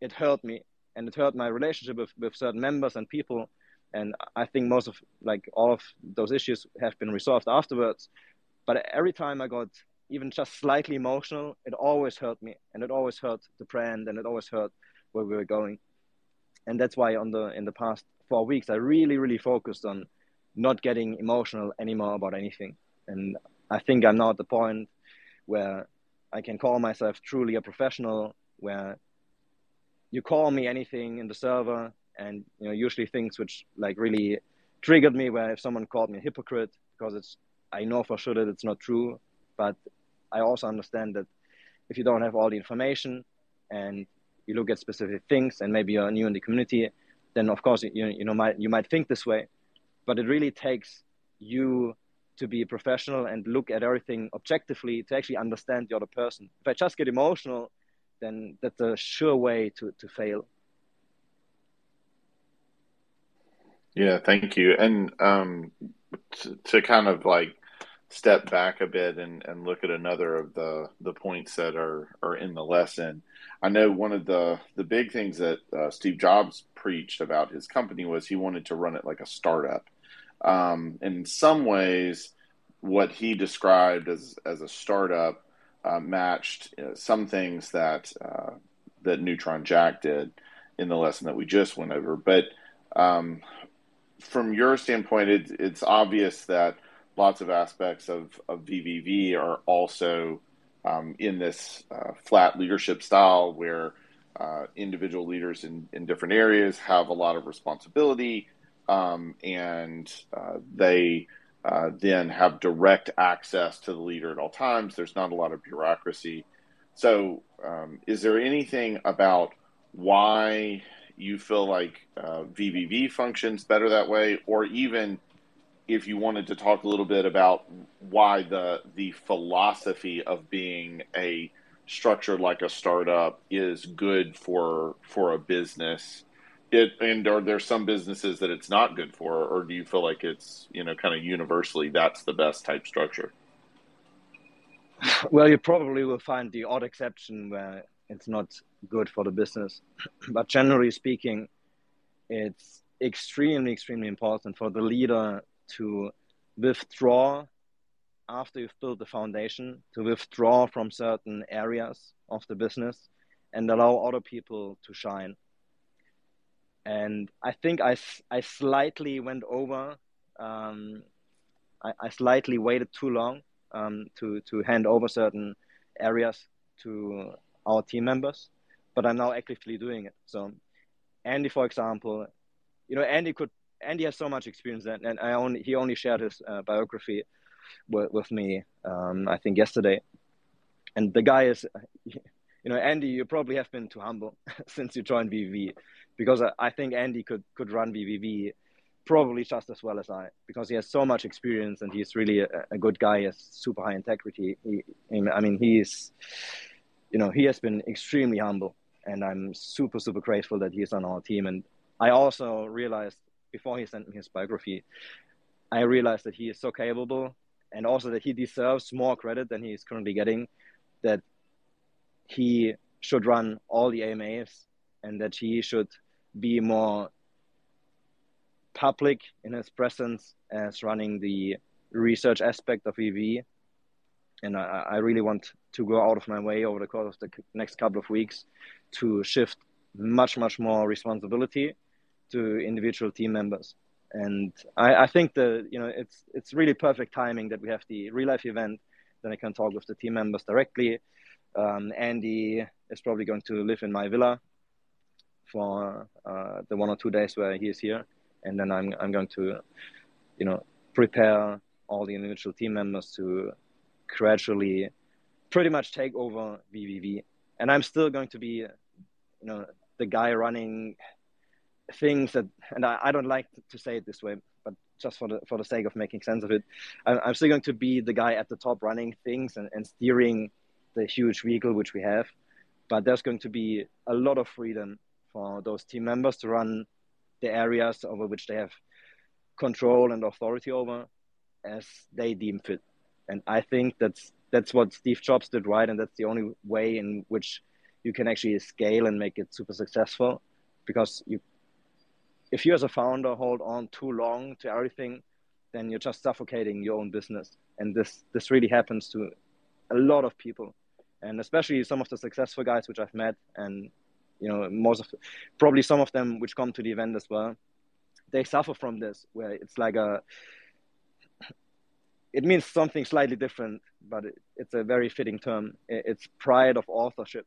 it hurt me and it hurt my relationship with, with certain members and people and i think most of like all of those issues have been resolved afterwards but every time i got even just slightly emotional it always hurt me and it always hurt the brand and it always hurt where we were going and that's why on the in the past four weeks i really really focused on not getting emotional anymore about anything. And i think i'm now at the point where i can call myself truly a professional where you call me anything in the server and you know usually things which like really triggered me where if someone called me a hypocrite because it's i know for sure that it's not true but i also understand that if you don't have all the information and you look at specific things and maybe you're new in the community then of course you, you know might you might think this way but it really takes you to be a professional and look at everything objectively to actually understand the other person if i just get emotional then that's a sure way to, to fail. Yeah, thank you. And um, to, to, kind of like step back a bit and, and look at another of the, the points that are, are in the lesson. I know one of the, the big things that uh, Steve Jobs preached about his company was he wanted to run it like a startup. Um, in some ways, what he described as, as a startup uh, matched uh, some things that uh, that Neutron Jack did in the lesson that we just went over. But um, from your standpoint, it, it's obvious that lots of aspects of, of VVV are also um, in this uh, flat leadership style where uh, individual leaders in, in different areas have a lot of responsibility um, and uh, they uh, then have direct access to the leader at all times. There's not a lot of bureaucracy. So, um, is there anything about why you feel like uh, VVV functions better that way, or even if you wanted to talk a little bit about why the the philosophy of being a structured like a startup is good for for a business it and are there some businesses that it's not good for or do you feel like it's you know kind of universally that's the best type structure? Well you probably will find the odd exception where it's not good for the business. But generally speaking it's extremely extremely important for the leader to withdraw after you've built the foundation to withdraw from certain areas of the business and allow other people to shine. And I think I, I slightly went over, um, I, I slightly waited too long um, to, to hand over certain areas to our team members, but I'm now actively doing it. So, Andy, for example, you know, Andy could Andy has so much experience, and, and I only he only shared his uh, biography with, with me, um, I think yesterday. And the guy is, you know, Andy, you probably have been too humble since you joined VVV, because I, I think Andy could could run VVV probably just as well as I, because he has so much experience and he's really a, a good guy. He has super high integrity. He, I mean, he's, you know, he has been extremely humble, and I'm super super grateful that he's on our team. And I also realized before he sent me his biography, I realized that he is so capable and also that he deserves more credit than he is currently getting, that he should run all the AMAs and that he should be more public in his presence as running the research aspect of EV. And I, I really want to go out of my way over the course of the next couple of weeks to shift much, much more responsibility to individual team members and I, I, think the you know it's it's really perfect timing that we have the real life event. Then I can talk with the team members directly. Um, Andy is probably going to live in my villa for uh, the one or two days where he is here, and then I'm I'm going to, you know, prepare all the individual team members to gradually, pretty much take over VVV, and I'm still going to be, you know, the guy running things that, and I, I don't like to say it this way, but just for the for the sake of making sense of it, I'm, I'm still going to be the guy at the top running things and, and steering the huge vehicle which we have. But there's going to be a lot of freedom for those team members to run the areas over which they have control and authority over as they deem fit. And I think that's that's what Steve Jobs did right, and that's the only way in which you can actually scale and make it super successful, because you if you as a founder hold on too long to everything, then you're just suffocating your own business. And this this really happens to a lot of people, and especially some of the successful guys which I've met, and you know most of probably some of them which come to the event as well. They suffer from this, where it's like a it means something slightly different, but it, it's a very fitting term. It's pride of authorship,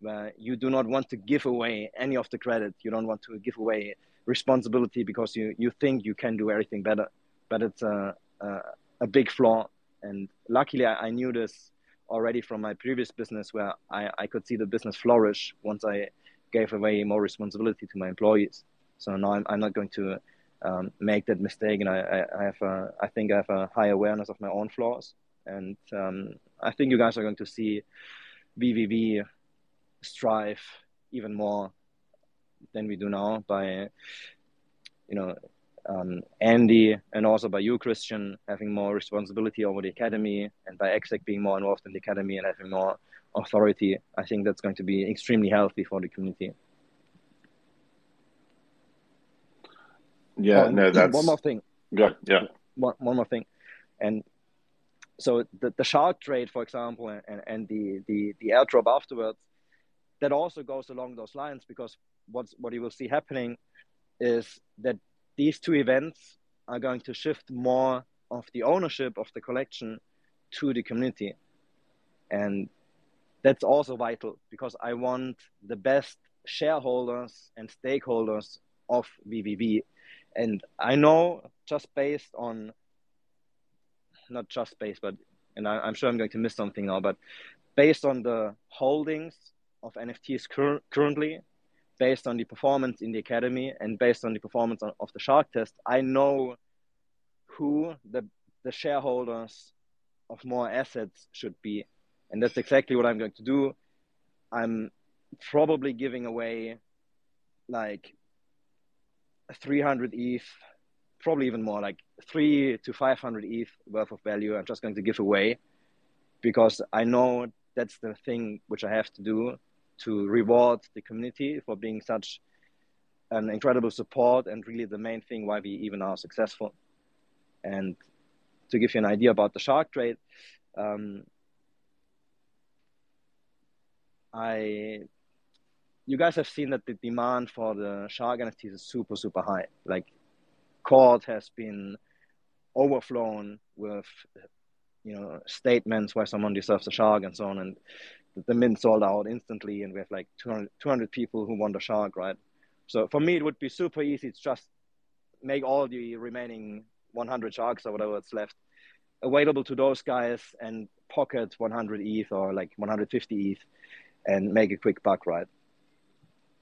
where you do not want to give away any of the credit. You don't want to give away responsibility because you, you think you can do everything better. But it's a, a, a big flaw. And luckily, I, I, knew this already from my previous business where I, I could see the business flourish once I gave away more responsibility to my employees. So now I'm, I'm not going to um, make that mistake. And I, I, have a, I think I have a high awareness of my own flaws. And um, I think you guys are going to see VVV strive even more than we do now by you know um, Andy and also by you, Christian, having more responsibility over the academy, and by Exec being more involved in the academy and having more authority. I think that's going to be extremely healthy for the community. Yeah, oh, no, that's one more thing. Yeah, yeah. One, one more thing, and so the, the shark trade, for example, and, and the, the the airdrop afterwards, that also goes along those lines because what's, what you will see happening is that these two events are going to shift more of the ownership of the collection to the community. And that's also vital because I want the best shareholders and stakeholders of VVV. And I know just based on not just based, but and I, am sure I'm going to miss something now, but based on the holdings of NFTs cur- currently, based on the performance in the academy, and based on the performance of the shark test, I know who the the shareholders of more assets should be, and that's exactly what I'm going to do. I'm probably giving away like 300 ETH, probably even more, like three to 500 ETH worth of value. I'm just going to give away because I know that's the thing which I have to do to reward the community for being such an incredible support and really the main thing why we even are successful. And to give you an idea about the shark trade, um, I you guys have seen that the demand for the shark NFTs is super super high. Like court has been overflown with you know statements why someone deserves a shark and so on and the mint sold out instantly and we have like 200, 200 people who want a shark right so for me it would be super easy to just make all the remaining 100 sharks or whatever it's left available to those guys and pocket 100 ETH or like 150 ETH and make a quick buck, right?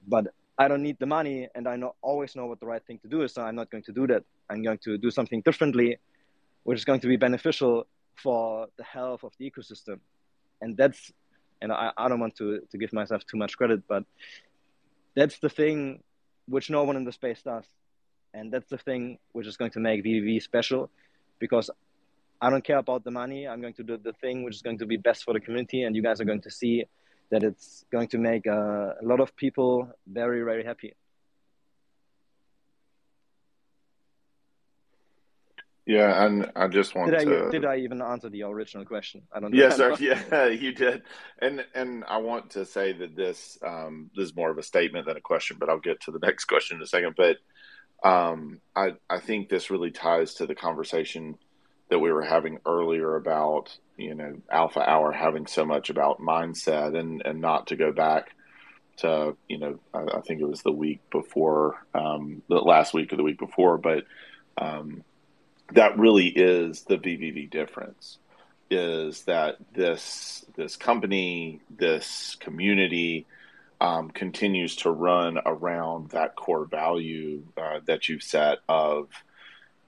But I don't need the money and I know, always know what the right thing to do is. So I'm not going to do that. I'm going to do something differently, which is going to be beneficial for the health of the ecosystem. And that's, and I, I don't want to, to give myself too much credit, but that's the thing which no one in the space does. And that's the thing which is going to make VVV special because I don't care about the money. I'm going to do the thing which is going to be best for the community, and you guys are going to see that it's going to make uh, a lot of people very, very happy. Yeah, and I just want did to. I, did I even answer the original question? I don't. know. Yes, sir. Yeah, you did. And and I want to say that this um, this is more of a statement than a question, but I'll get to the next question in a second. But um, I I think this really ties to the conversation that we were having earlier about you know alpha hour having so much about mindset and and not to go back to you know I, I think it was the week before um, the last week or the week before but um, that really is the VVV difference is that this this company this community um, continues to run around that core value uh, that you've set of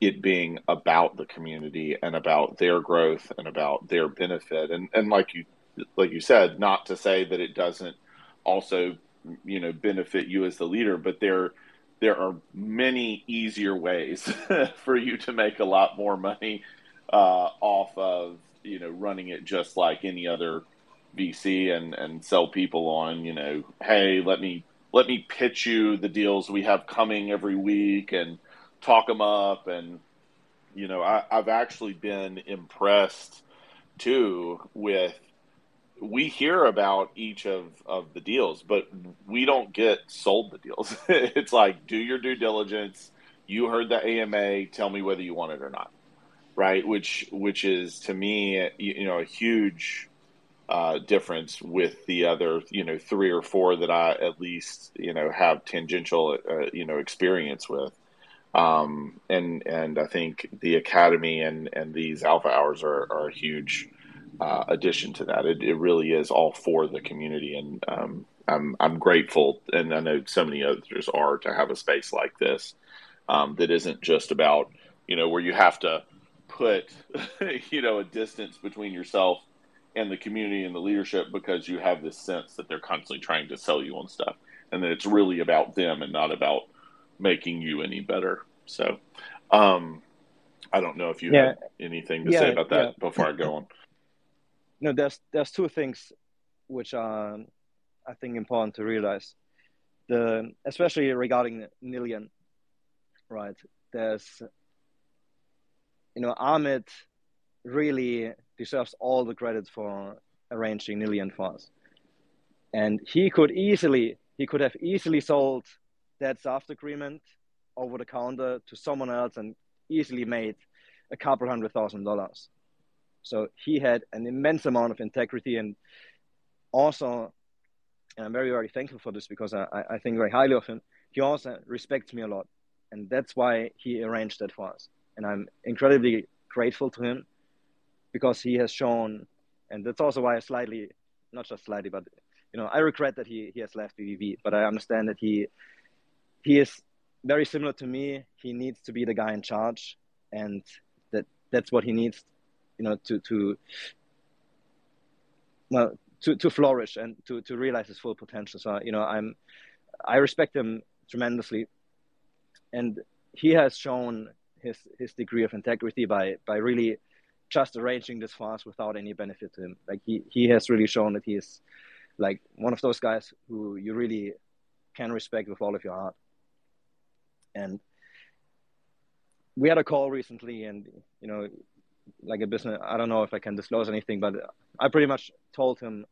it being about the community and about their growth and about their benefit. And and like you like you said not to say that it doesn't also you know benefit you as the leader but there there are many easier ways for you to make a lot more money uh, off of you know running it just like any other VC and and sell people on you know hey let me let me pitch you the deals we have coming every week and talk them up. And you know I, i've actually been impressed too with we hear about each of, of the deals, but we don't get sold the deals. it's like, do your due diligence. You heard the AMA. Tell me whether you want it or not, right? Which which is to me, you know, a huge uh, difference with the other, you know, three or four that I at least you know have tangential, uh, you know, experience with. Um, and and I think the academy and and these alpha hours are, are a huge uh, addition to that. It, it really is all for the community, and um, I'm I'm grateful, and I know so many others are to have a space like this um, that isn't just about you know where you have to put you know a distance between yourself and the community and the leadership because you have this sense that they're constantly trying to sell you on stuff, and that it's really about them and not about making you any better. So, um, I don't know if you yeah. have anything to yeah, say about that yeah. before I go on. No, there's there's two things which are I think important to realize. The especially regarding Nillion, right? There's you know Ahmed really deserves all the credit for arranging Nillion for us, and he could easily he could have easily sold that soft agreement over the counter to someone else and easily made a couple hundred thousand dollars. So he had an immense amount of integrity and also, and I'm very, very thankful for this because I, I think very highly of him. He also respects me a lot. And that's why he arranged that for us. And I'm incredibly grateful to him because he has shown, and that's also why I slightly, not just slightly, but you know, I regret that he, he has left VVV, but I understand that he he is very similar to me. He needs to be the guy in charge, and that that's what he needs, you know, to to well to, to flourish and to, to realize his full potential. So you know, I'm I respect him tremendously, and he has shown his his degree of integrity by by really just arranging this fast without any benefit to him. Like he he has really shown that he is like one of those guys who you really can respect with all of your heart. And we had a call recently, and you know, like a business. I don't know if I can disclose anything, but I pretty much told him,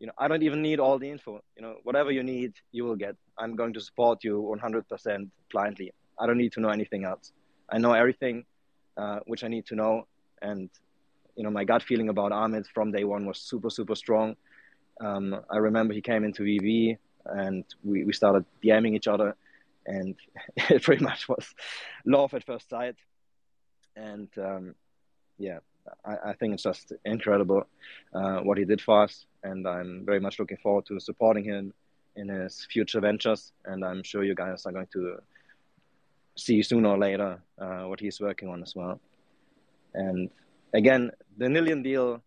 you know, I don't even need all the info. You know, whatever you need, you will get. I'm going to support you 100% blindly. I don't need to know anything else. I know everything uh, which I need to know, and you know, my gut feeling about Ahmed from day one was super, super strong. Um, I remember he came into VV and we, we started DMing each other, and it pretty much was love at first sight. And um, yeah, I, I, think it's just incredible uh, what he did for us, and I'm very much looking forward to supporting him in his future ventures. And I'm sure you guys are going to see sooner or later uh, what he's working on as well. And again, the Nillion deal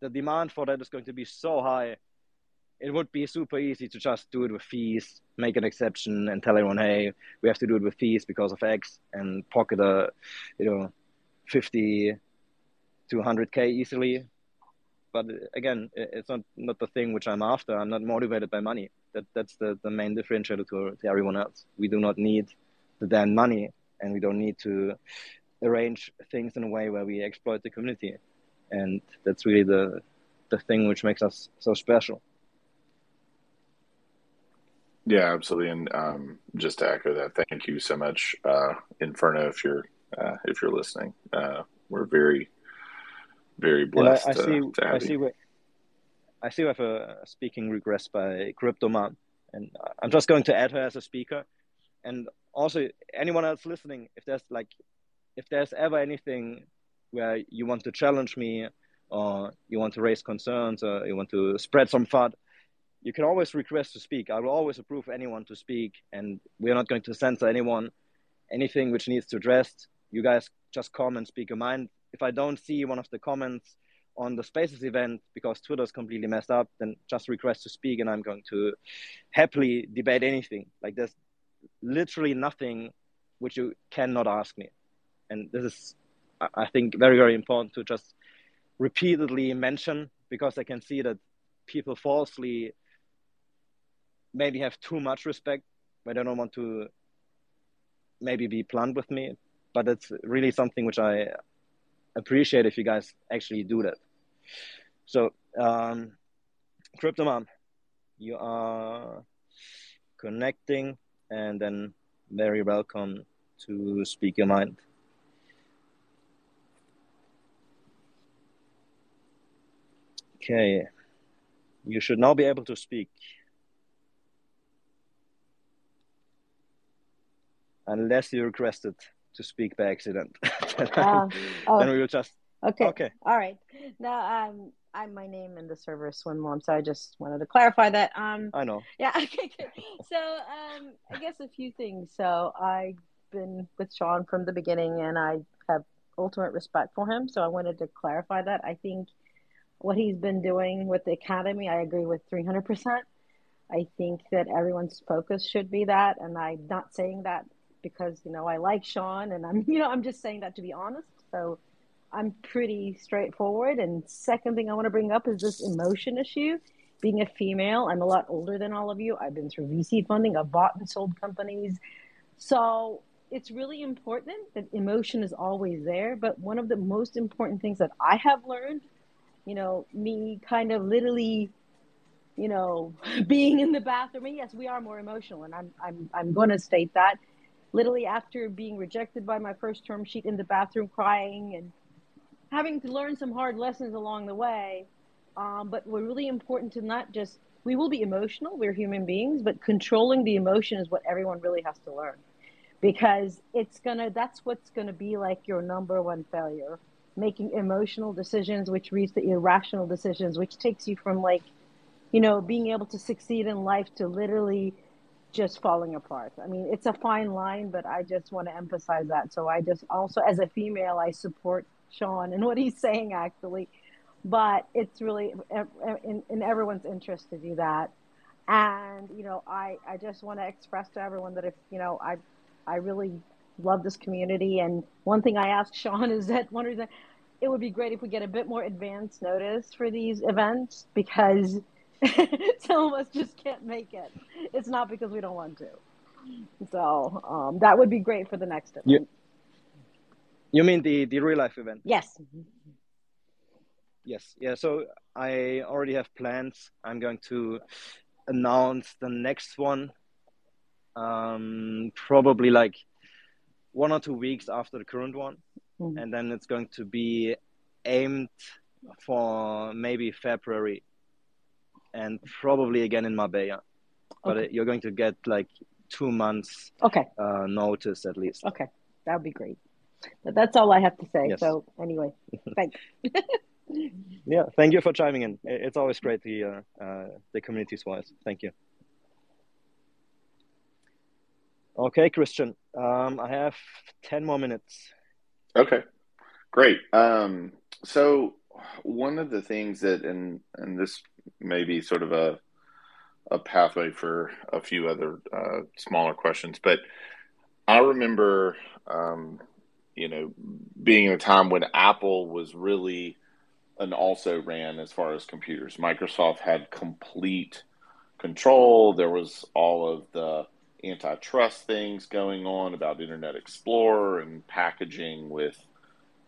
the demand for that is going to be so high. It would be super easy to just do it with fees, make an exception, and tell everyone, "Hey, we have to do it with fees because of X," and pocket a, you know, fifty to hundred k easily. But again, it's not not the thing which I'm after. I'm not motivated by money. That that's the the main differentiator to, to everyone else. We do not need the damn money, and we don't need to arrange things in a way where we exploit the community and that's really the the thing which makes us so special. Yeah, absolutely, and um, just to echo that, thank you so much, uh, Inferno, if you're uh, if you're listening. Uh, we're very very blessed. I, I see. I see. What, I see we have a speaking request by Cryptoman, and I'm just going to add her as a speaker. And also, anyone else listening, if there's like, if there's ever anything where you want to challenge me or you want to raise concerns or you want to spread some FUD, you can always request to speak. I will always approve anyone to speak, and we're not going to censor anyone. Anything which needs to address, you guys just come and speak your mind. If I don't see one of the comments on the Spaces event because Twitter's completely messed up, then just request to speak, and I'm going to happily debate anything. Like there's literally nothing which you cannot ask me, and this is I think very very important to just repeatedly mention because I can see that people falsely maybe have too much respect but they don't want to maybe be blunt with me but it's really something which I appreciate if you guys actually do that so um cryptomom you are connecting and then very welcome to speak your mind Okay. You should now be able to speak. Unless you requested to speak by accident. then, um, oh, then we will just. Okay. Okay. All right. Now, um, I'm my name in the server Swim Mom, so I just wanted to clarify that. Um, I know. Yeah. Okay. so, um, I guess a few things. So, I've been with Sean from the beginning, and I have ultimate respect for him. So, I wanted to clarify that. I think what he's been doing with the academy, I agree with 300%. I think that everyone's focus should be that. And I'm not saying that because, you know, I like Sean and I'm, you know, I'm just saying that to be honest. So I'm pretty straightforward. And second thing I want to bring up is this emotion issue. Being a female, I'm a lot older than all of you. I've been through VC funding, I've bought and sold companies. So it's really important that emotion is always there. But one of the most important things that I have learned you know, me kind of literally, you know, being in the bathroom. And yes, we are more emotional, and I'm I'm I'm going to state that. Literally, after being rejected by my first term sheet in the bathroom, crying and having to learn some hard lessons along the way. Um, but we're really important to not just we will be emotional. We're human beings, but controlling the emotion is what everyone really has to learn, because it's gonna. That's what's gonna be like your number one failure making emotional decisions, which leads to irrational decisions, which takes you from like, you know, being able to succeed in life to literally just falling apart. I mean, it's a fine line, but I just want to emphasize that. So I just also, as a female, I support Sean and what he's saying actually, but it's really in, in everyone's interest to do that. And, you know, I, I just want to express to everyone that if, you know, I, I really love this community. And one thing I asked Sean is that one reason it would be great if we get a bit more advance notice for these events because some of us just can't make it. It's not because we don't want to. So um, that would be great for the next event. You, you mean the, the real life event? Yes. Yes. Yeah. So I already have plans. I'm going to announce the next one um, probably like one or two weeks after the current one. Mm-hmm. And then it's going to be aimed for maybe February and probably again in Marbella. But okay. it, you're going to get like two months okay uh, notice at least. Okay, that would be great. But that's all I have to say. Yes. So anyway, thanks. yeah, thank you for chiming in. It's always great to hear uh, the community's voice. Thank you. Okay, Christian, um, I have 10 more minutes. Okay, great. Um, so, one of the things that, and, and this may be sort of a, a pathway for a few other uh, smaller questions, but I remember, um, you know, being in a time when Apple was really an also ran as far as computers. Microsoft had complete control. There was all of the antitrust things going on about Internet Explorer and packaging with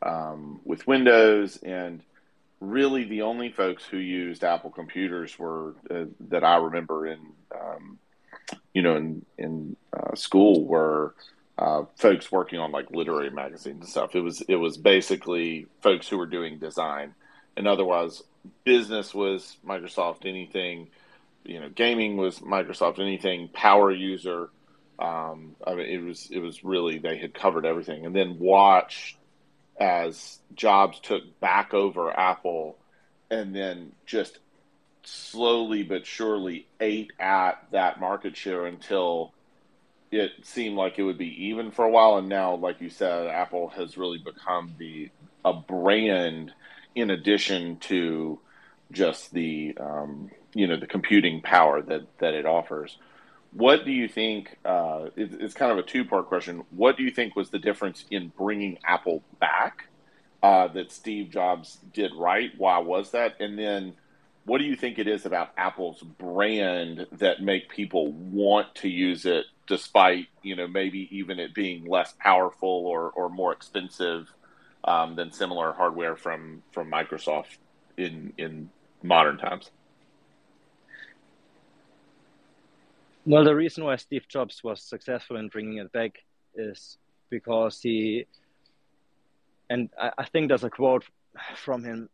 um, with Windows, and really the only folks who used Apple computers were uh, that I remember in um, you know in in uh, school were uh, folks working on like literary magazines and stuff. It was it was basically folks who were doing design, and otherwise business was Microsoft anything you know, gaming was Microsoft. Anything power user, um, I mean, it was it was really they had covered everything. And then watch as Jobs took back over Apple, and then just slowly but surely ate at that market share until it seemed like it would be even for a while. And now, like you said, Apple has really become the a brand in addition to just the um, you know the computing power that that it offers. What do you think? Uh, it, it's kind of a two part question. What do you think was the difference in bringing Apple back uh, that Steve Jobs did right? Why was that? And then what do you think it is about Apple's brand that make people want to use it despite you know maybe even it being less powerful or, or more expensive um, than similar hardware from from Microsoft in in modern times? Well, the reason why Steve Jobs was successful in bringing it back is because he, and I, I think there's a quote from him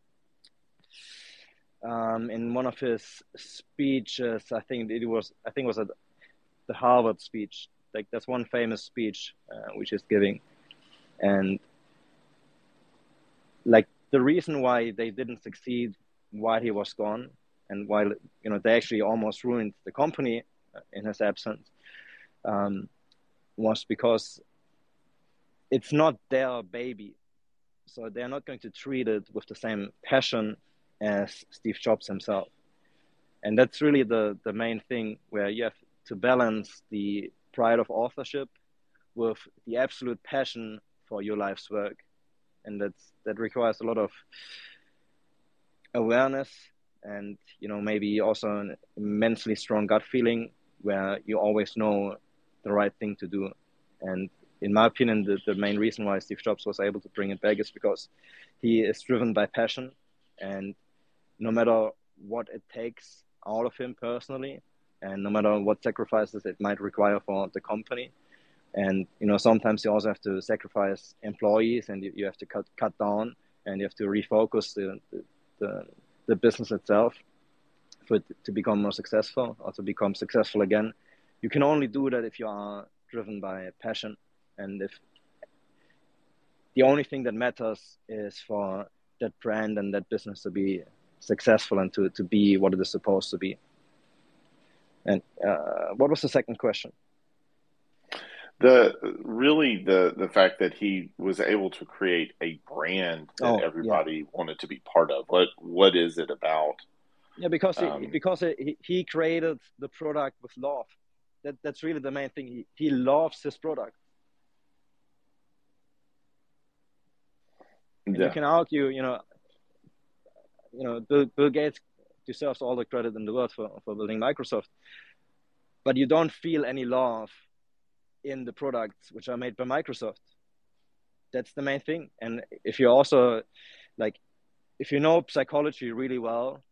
um, in one of his speeches. I think it was, I think it was at the Harvard speech. Like that's one famous speech uh, which he's giving, and like the reason why they didn't succeed while he was gone, and while you know they actually almost ruined the company in his absence um, was because it's not their baby. So they're not going to treat it with the same passion as Steve Jobs himself. And that's really the, the main thing where you have to balance the pride of authorship with the absolute passion for your life's work. And that's, that requires a lot of awareness and, you know, maybe also an immensely strong gut feeling where you always know the right thing to do. And in my opinion, the, the main reason why Steve Jobs was able to bring it back is because he is driven by passion. And no matter what it takes out of him personally, and no matter what sacrifices it might require for the company, and you know sometimes you also have to sacrifice employees, and you, you have to cut cut down, and you have to refocus the the, the, the business itself for it to become more successful or to become successful again. You can only do that if you are driven by passion and if the only thing that matters is for that brand and that business to be successful and to, to be what it is supposed to be. And uh, what was the second question? The really the the fact that he was able to create a brand that oh, everybody yeah. wanted to be part of. What what is it about? Yeah, because um, he, because he, he created the product with love. That that's really the main thing. He he loves his product. Yeah. You can argue, you know, you know, Bill, Bill Gates deserves all the credit in the world for, for building Microsoft, but you don't feel any love in the products which are made by Microsoft. That's the main thing. And if you also like, if you know psychology really well,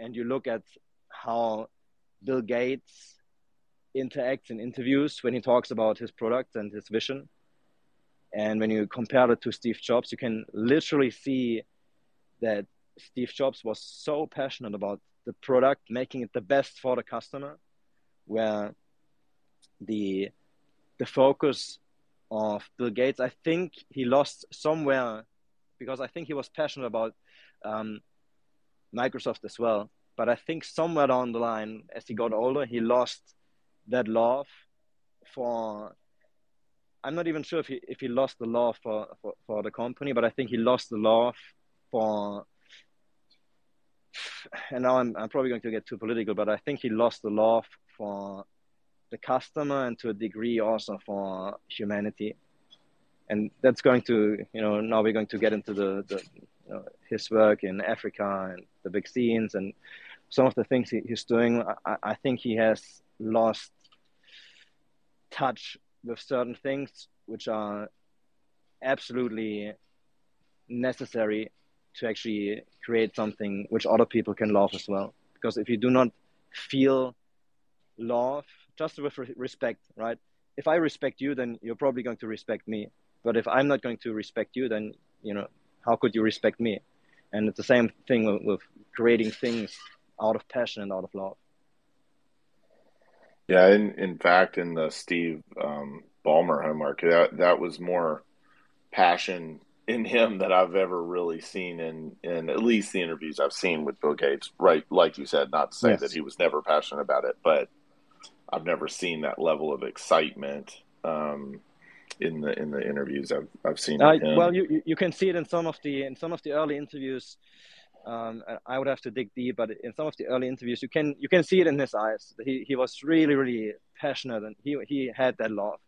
and you look at how Bill Gates interacts in interviews when he talks about his product and his vision, and when you compare it to Steve Jobs, you can literally see that Steve Jobs was so passionate about the product, making it the best for the customer, where the the focus of Bill Gates, I think he lost somewhere because I think he was passionate about um, Microsoft as well. But I think somewhere down the line, as he got older, he lost that love for. I'm not even sure if he if he lost the love for, for, for the company, but I think he lost the love for. And now I'm I'm probably going to get too political, but I think he lost the love for the customer and to a degree also for humanity and that's going to you know now we're going to get into the, the his work in africa and the vaccines and some of the things he, he's doing I, I think he has lost touch with certain things which are absolutely necessary to actually create something which other people can love as well because if you do not feel love just with respect, right? If I respect you, then you're probably going to respect me. But if I'm not going to respect you, then you know how could you respect me? And it's the same thing with, with creating things out of passion and out of love. Yeah, in in fact, in the Steve um, Ballmer homework, that that was more passion in him that I've ever really seen in in at least the interviews I've seen with Bill Gates. Right, like you said, not to say yes. that he was never passionate about it, but I've never seen that level of excitement um, in the in the interviews I've I've seen. Uh, well, you you can see it in some of the in some of the early interviews. Um, I would have to dig deep, but in some of the early interviews, you can you can see it in his eyes. He he was really really passionate, and he he had that love,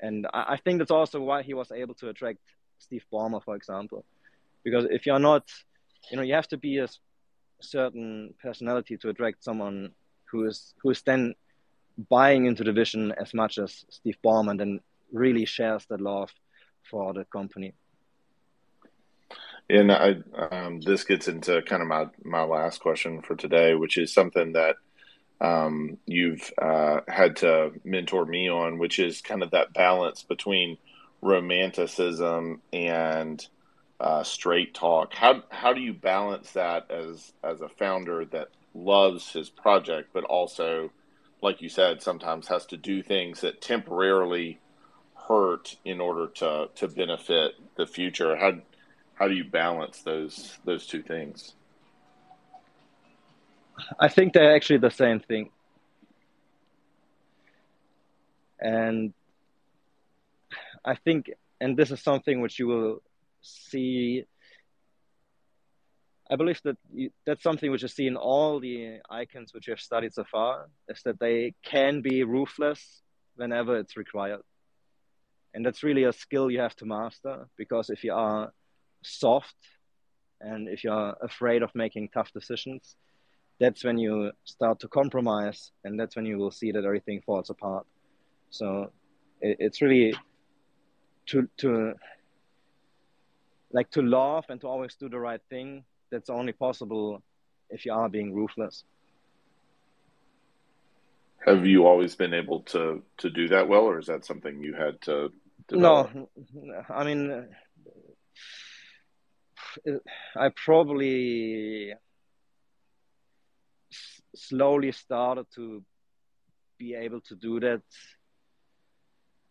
and I, I think that's also why he was able to attract Steve Ballmer, for example, because if you're not, you know, you have to be a certain personality to attract someone who is who is then buying into the vision as much as Steve Ballmer and really shares that love for the company. And I, um, this gets into kind of my, my last question for today, which is something that um, you've uh, had to mentor me on, which is kind of that balance between romanticism and uh, straight talk. How how do you balance that as as a founder that loves his project, but also like you said, sometimes has to do things that temporarily hurt in order to to benefit the future. How how do you balance those those two things? I think they're actually the same thing. And I think, and this is something which you will see I believe that you, that's something which you see in all the icons which we have studied so far, is that they can be ruthless whenever it's required. And that's really a skill you have to master because if you are soft and if you're afraid of making tough decisions, that's when you start to compromise and that's when you will see that everything falls apart. So it, it's really to, to like to love and to always do the right thing that's only possible if you are being ruthless. Have you always been able to to do that well, or is that something you had to? Develop? No, I mean, I probably slowly started to be able to do that.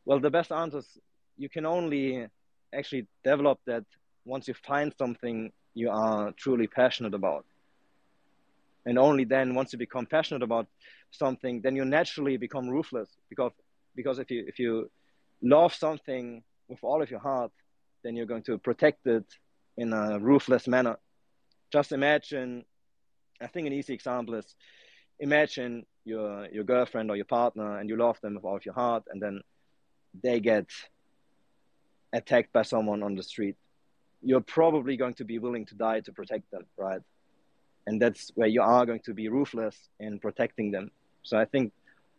Well, the best answer is you can only actually develop that once you find something you are truly passionate about. And only then, once you become passionate about something, then you naturally become ruthless. Because because if you if you love something with all of your heart, then you're going to protect it in a ruthless manner. Just imagine, I think an easy example is imagine your your girlfriend or your partner and you love them with all of your heart and then they get attacked by someone on the street. You're probably going to be willing to die to protect them right? And that's where you are going to be ruthless in protecting them. So i think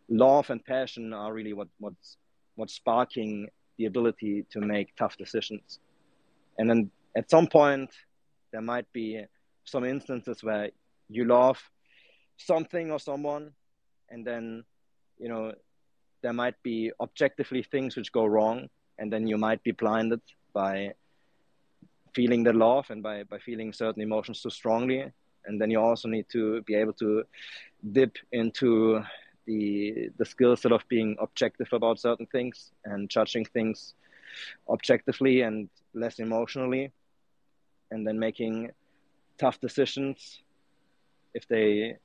love and passion are really what what's what's sparking the ability to make tough decisions. And then at some point there might be some instances where you love something or someone and then you know there might be objectively things which go wrong and then you might be blinded by feeling the love and by, by feeling certain emotions too strongly. And then you also need to be able to dip into the the skill set of being objective about certain things and judging things objectively and less emotionally and then making tough decisions if they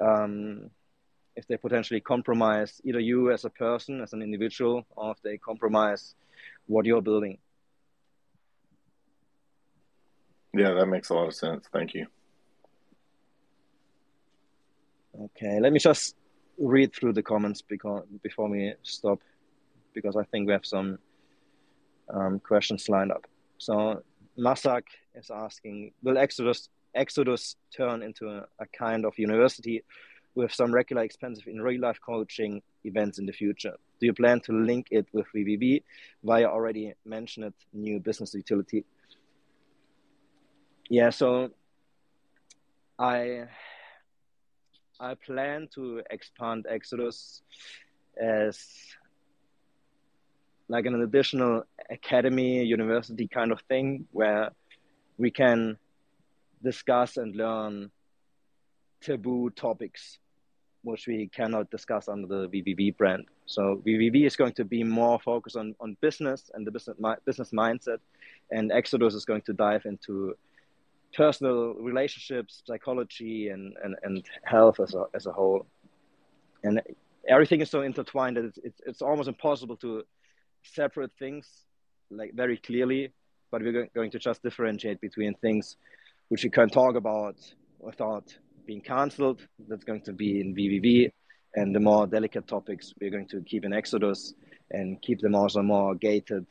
um, if they potentially compromise either you as a person, as an individual, or if they compromise what you're building. Yeah, that makes a lot of sense. Thank you. Okay, let me just read through the comments because before we stop, because I think we have some um, questions lined up. So Masak is asking, will Exodus Exodus turn into a, a kind of university with some regular expensive in real life coaching events in the future? Do you plan to link it with VVV via already mentioned new business utility? Yeah, so I I plan to expand Exodus as like an additional academy, university kind of thing where we can discuss and learn taboo topics which we cannot discuss under the VVV brand. So VVV is going to be more focused on, on business and the business business mindset, and Exodus is going to dive into personal relationships, psychology, and, and, and health as a, as a whole. And everything is so intertwined that it's, it's, it's almost impossible to separate things like very clearly, but we're going to just differentiate between things which you can talk about without being cancelled. That's going to be in VVV. And the more delicate topics, we're going to keep in Exodus and keep them also more gated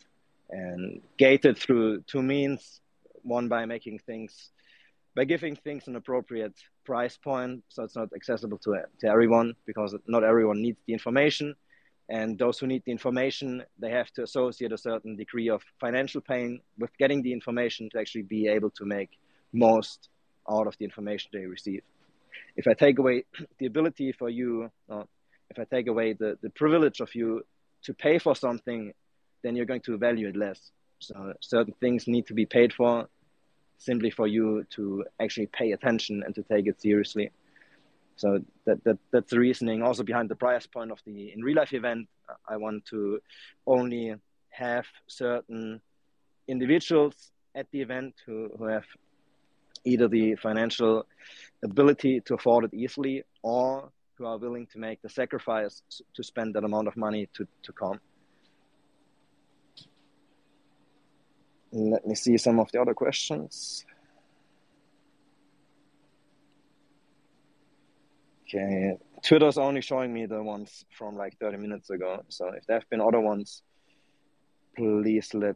and gated through two means. One by making things, by giving things an appropriate price point, so it's not accessible to, to everyone because not everyone needs the information. And those who need the information, they have to associate a certain degree of financial pain with getting the information to actually be able to make most out of the information they receive if I take away the ability for you, if I take away the, the privilege of you to pay for something, then you're going to value it less. So certain things need to be paid for simply for you to actually pay attention and to take it seriously. So that, that that's the reasoning also behind the price point of the in real life event. I want to only have certain individuals at the event who, who have either the financial ability to afford it easily or who are willing to make the sacrifice to spend that amount of money to, to come. Let me see some of the other questions. Okay, Twitter's only showing me the ones from like 30 minutes ago. So if there have been other ones, please let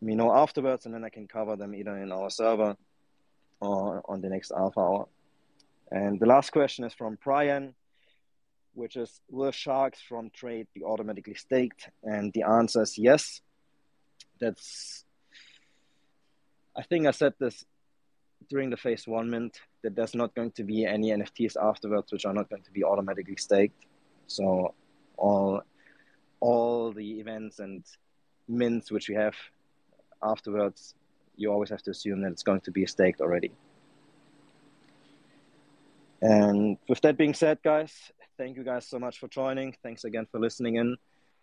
me know afterwards and then I can cover them either in our server or on the next half hour. And the last question is from Brian, which is Will sharks from trade be automatically staked? And the answer is yes. That's, I think I said this during the phase one mint that there's not going to be any NFTs afterwards which are not going to be automatically staked. So all all the events and mints which we have afterwards you always have to assume that it's going to be staked already. And with that being said, guys, thank you guys so much for joining. Thanks again for listening in.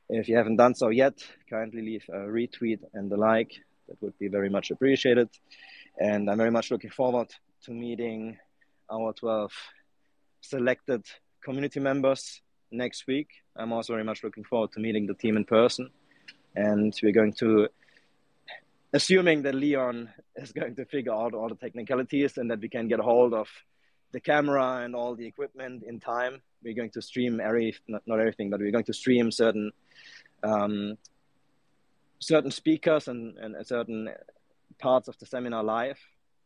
If you haven't done so yet, kindly leave a retweet and a like. That would be very much appreciated. And I'm very much looking forward to meeting our 12 selected community members next week. I'm also very much looking forward to meeting the team in person. And we're going to, assuming that Leon is going to figure out all the technicalities and that we can get a hold of the camera and all the equipment in time, we're going to stream every, not, not everything, but we're going to stream certain um, certain speakers and, and certain parts of the seminar live.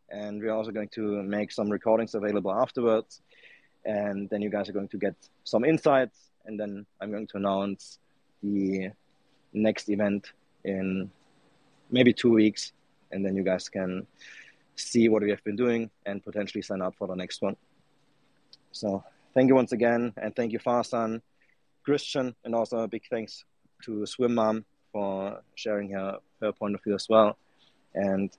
And we're also going to make some recordings available afterwards. And then you guys are going to get some insights. And then I'm going to announce the next event in maybe two weeks. And then you guys can see what we have been doing and potentially sign up for the next one. So thank you once again. And thank you, Farsan, Christian, and also a big thanks to Swim Mom for sharing her, her point of view as well. And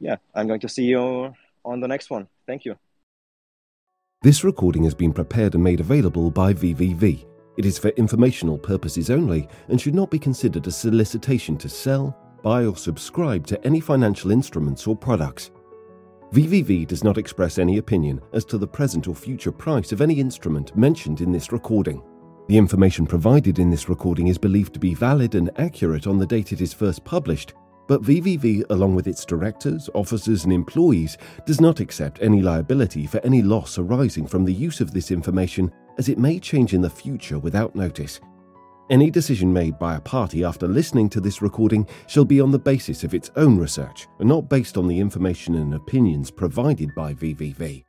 yeah, I'm going to see you on the next one. Thank you. This recording has been prepared and made available by VVV. It is for informational purposes only and should not be considered a solicitation to sell, buy, or subscribe to any financial instruments or products. VVV does not express any opinion as to the present or future price of any instrument mentioned in this recording. The information provided in this recording is believed to be valid and accurate on the date it is first published, but VVV, along with its directors, officers, and employees, does not accept any liability for any loss arising from the use of this information, as it may change in the future without notice. Any decision made by a party after listening to this recording shall be on the basis of its own research and not based on the information and opinions provided by VVV.